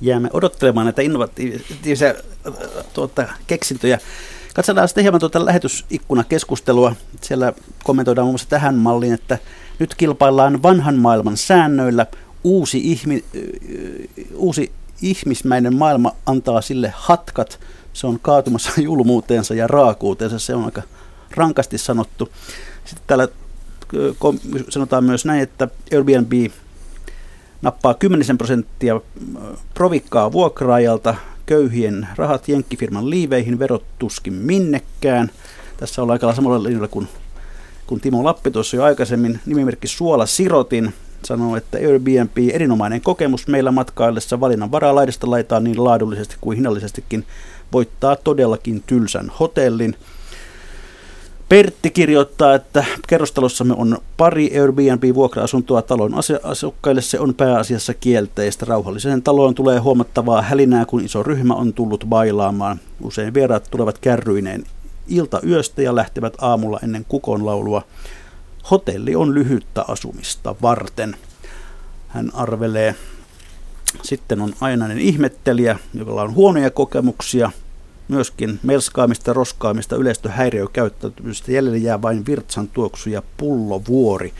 Jäämme odottelemaan näitä innovatiivisia tuota, keksintöjä. Katsotaan sitten hieman tuota lähetysikkunakeskustelua. Siellä kommentoidaan muun muassa tähän malliin, että nyt kilpaillaan vanhan maailman säännöillä. Uusi, ihmi, uusi ihmismäinen maailma antaa sille hatkat. Se on kaatumassa <laughs> julmuuteensa ja raakuuteensa. Se on aika rankasti sanottu. Sitten täällä sanotaan myös näin, että Airbnb nappaa 10 prosenttia provikkaa vuokraajalta, köyhien rahat jenkkifirman liiveihin, verot tuskin minnekään. Tässä on aika samalla linjalla kuin kun Timo Lappi tuossa jo aikaisemmin nimimerkki Suola Sirotin sanoo, että Airbnb erinomainen kokemus meillä matkaillessa valinnan varaa laidasta laitaan niin laadullisesti kuin hinnallisestikin voittaa todellakin tylsän hotellin. Pertti kirjoittaa, että kerrostalossamme on pari Airbnb-vuokra-asuntoa talon asukkaille. Se on pääasiassa kielteistä. Rauhalliseen taloon tulee huomattavaa hälinää, kun iso ryhmä on tullut bailaamaan. Usein vieraat tulevat kärryineen ilta yöstä ja lähtevät aamulla ennen kukonlaulua. Hotelli on lyhyttä asumista varten. Hän arvelee. Sitten on ainainen ihmettelijä, jolla on huonoja kokemuksia, myöskin melskaamista, roskaamista, yleistä häiriökäyttäytymistä. Jäljelle jää vain virtsan tuoksu ja pullovuori.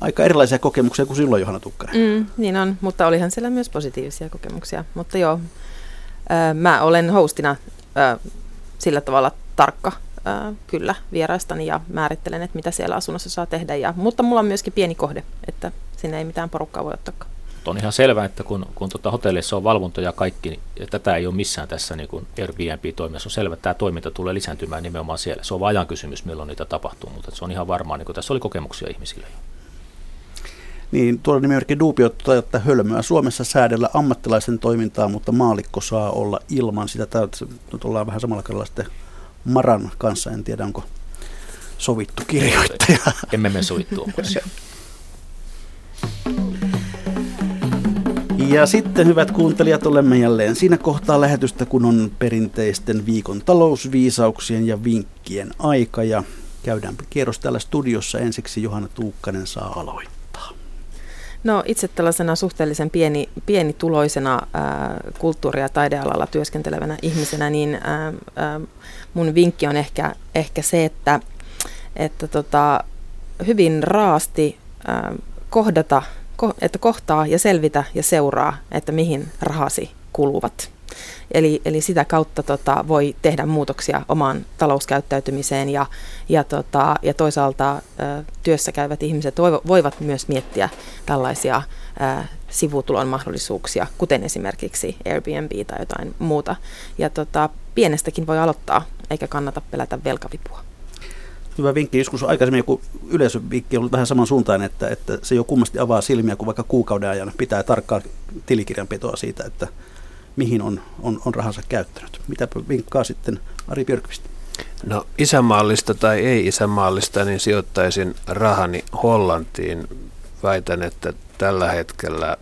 Aika erilaisia kokemuksia kuin silloin, Johanna Tukkanen. Mm, niin on, mutta olihan siellä myös positiivisia kokemuksia. Mutta joo, mä olen hostina sillä tavalla tarkka ää, kyllä vieraistani ja määrittelen, että mitä siellä asunnossa saa tehdä. Ja, mutta mulla on myöskin pieni kohde, että sinne ei mitään porukkaa voi ottaa. On ihan selvää, että kun, kun tuota hotellissa on valvonta ja kaikki, niin tätä ei ole missään tässä niin kuin Airbnb-toiminnassa. On selvä, että tämä toiminta tulee lisääntymään nimenomaan siellä. Se on vain ajan kysymys, milloin niitä tapahtuu, mutta se on ihan varmaa, niin tässä oli kokemuksia ihmisille jo. Niin, tuolla nimimerkki Duupio että hölmöä Suomessa säädellä ammattilaisen toimintaa, mutta maalikko saa olla ilman sitä. Nyt ollaan vähän samalla kerralla sitten Maran kanssa. En tiedä, onko sovittu kirjoittaja. <laughs> Emme me sovittua Ja sitten hyvät kuuntelijat, olemme jälleen siinä kohtaa lähetystä, kun on perinteisten viikon talousviisauksien ja vinkkien aika. Ja käydään kierros täällä studiossa. Ensiksi Johanna Tuukkanen saa aloittaa. No itse tällaisena suhteellisen pieni, pienituloisena ää, kulttuuri- ja taidealalla työskentelevänä ihmisenä, niin ää, ää, mun vinkki on ehkä, ehkä se, että, että tota, hyvin raasti ää, kohdata että kohtaa ja selvitä ja seuraa, että mihin rahasi kuluvat. Eli, eli sitä kautta tota, voi tehdä muutoksia omaan talouskäyttäytymiseen ja, ja, tota, ja toisaalta ä, työssä käyvät ihmiset voivat myös miettiä tällaisia ä, sivutulon mahdollisuuksia, kuten esimerkiksi Airbnb tai jotain muuta. Ja tota, pienestäkin voi aloittaa, eikä kannata pelätä velkavipua hyvä vinkki. Joskus aikaisemmin joku yleisövinkki on ollut vähän samansuuntainen, että, että se jo kummasti avaa silmiä, kun vaikka kuukauden ajan pitää tarkkaa tilikirjanpitoa siitä, että mihin on, on, on rahansa käyttänyt. Mitä vinkkaa sitten Ari Björkvist? No isämaallista tai ei isämaallista, niin sijoittaisin rahani Hollantiin. Väitän, että tällä hetkellä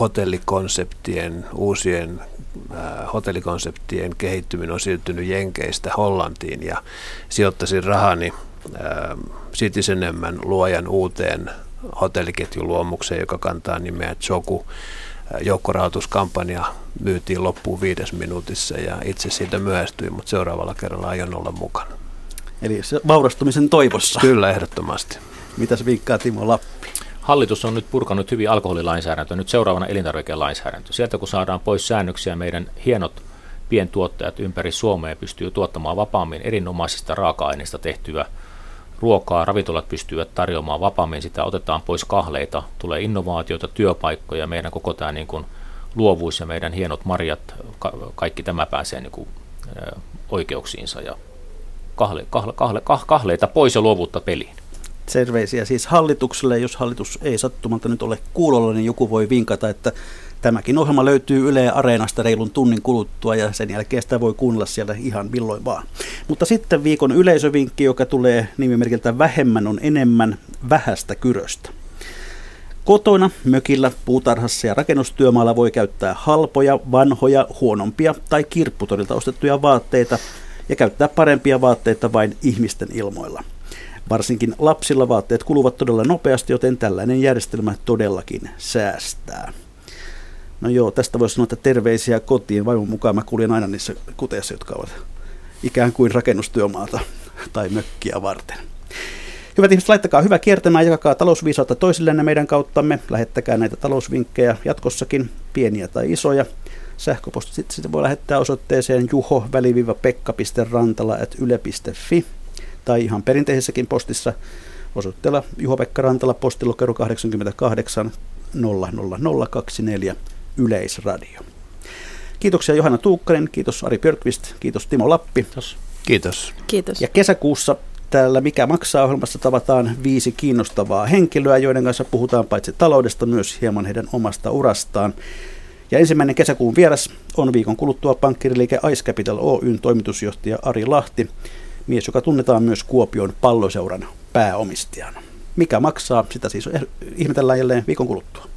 hotellikonseptien, uusien Äh, hotellikonseptien kehittyminen on siirtynyt Jenkeistä Hollantiin ja sijoittaisin rahani äh, Citizen enemmän luojan uuteen hotelliketjun luomukseen, joka kantaa nimeä Choku. Joukkorahoituskampanja myytiin loppuun viides minuutissa ja itse siitä myöhästyin, mutta seuraavalla kerralla aion olla mukana. Eli se vaurastumisen toivossa. Kyllä, ehdottomasti. Mitäs vinkkaa Timo Lappi? Hallitus on nyt purkanut hyvin alkoholilainsäädäntö, nyt seuraavana elintarvikelainsäädäntö. Sieltä kun saadaan pois säännöksiä, meidän hienot pientuottajat ympäri Suomea pystyy tuottamaan vapaammin erinomaisista raaka-aineista tehtyä ruokaa, ravintolat pystyvät tarjoamaan vapaammin, sitä otetaan pois kahleita, tulee innovaatioita, työpaikkoja, meidän koko tämä niin kuin luovuus ja meidän hienot marjat, ka- kaikki tämä pääsee niin kuin, oikeuksiinsa ja kahle, kahle, kahle, kahleita pois ja luovuutta peliin. Terveisiä siis hallitukselle. Jos hallitus ei sattumalta nyt ole kuulolla, niin joku voi vinkata, että tämäkin ohjelma löytyy Yle Areenasta reilun tunnin kuluttua ja sen jälkeen sitä voi kuunnella siellä ihan milloin vaan. Mutta sitten viikon yleisövinkki, joka tulee nimimerkiltä Vähemmän on enemmän vähästä kyröstä. Kotona, mökillä, puutarhassa ja rakennustyömaalla voi käyttää halpoja, vanhoja, huonompia tai kirpputorilta ostettuja vaatteita ja käyttää parempia vaatteita vain ihmisten ilmoilla. Varsinkin lapsilla vaatteet kuluvat todella nopeasti, joten tällainen järjestelmä todellakin säästää. No joo, tästä voisi sanoa, että terveisiä kotiin. Vaimon mukaan mä kuljen aina niissä kuteissa, jotka ovat ikään kuin rakennustyömaata tai mökkiä varten. Hyvät ihmiset, laittakaa hyvä kiertämään, jakakaa talousviisautta toisillenne meidän kauttamme. Lähettäkää näitä talousvinkkejä jatkossakin, pieniä tai isoja. Sähköposti sitten voi lähettää osoitteeseen juho-pekka.rantala.yle.fi tai ihan perinteisessäkin postissa osoitteella Juho-Pekka Rantala, postilokero 88 00024 Yleisradio. Kiitoksia Johanna Tuukkanen, kiitos Ari Björkvist, kiitos Timo Lappi. Kiitos. Kiitos. kiitos. Ja kesäkuussa täällä Mikä maksaa ohjelmassa tavataan viisi kiinnostavaa henkilöä, joiden kanssa puhutaan paitsi taloudesta myös hieman heidän omasta urastaan. Ja ensimmäinen kesäkuun vieras on viikon kuluttua pankkiriliike Ice Capital Oyn toimitusjohtaja Ari Lahti mies, joka tunnetaan myös Kuopion palloseuran pääomistajana. Mikä maksaa, sitä siis ihmetellään jälleen viikon kuluttua.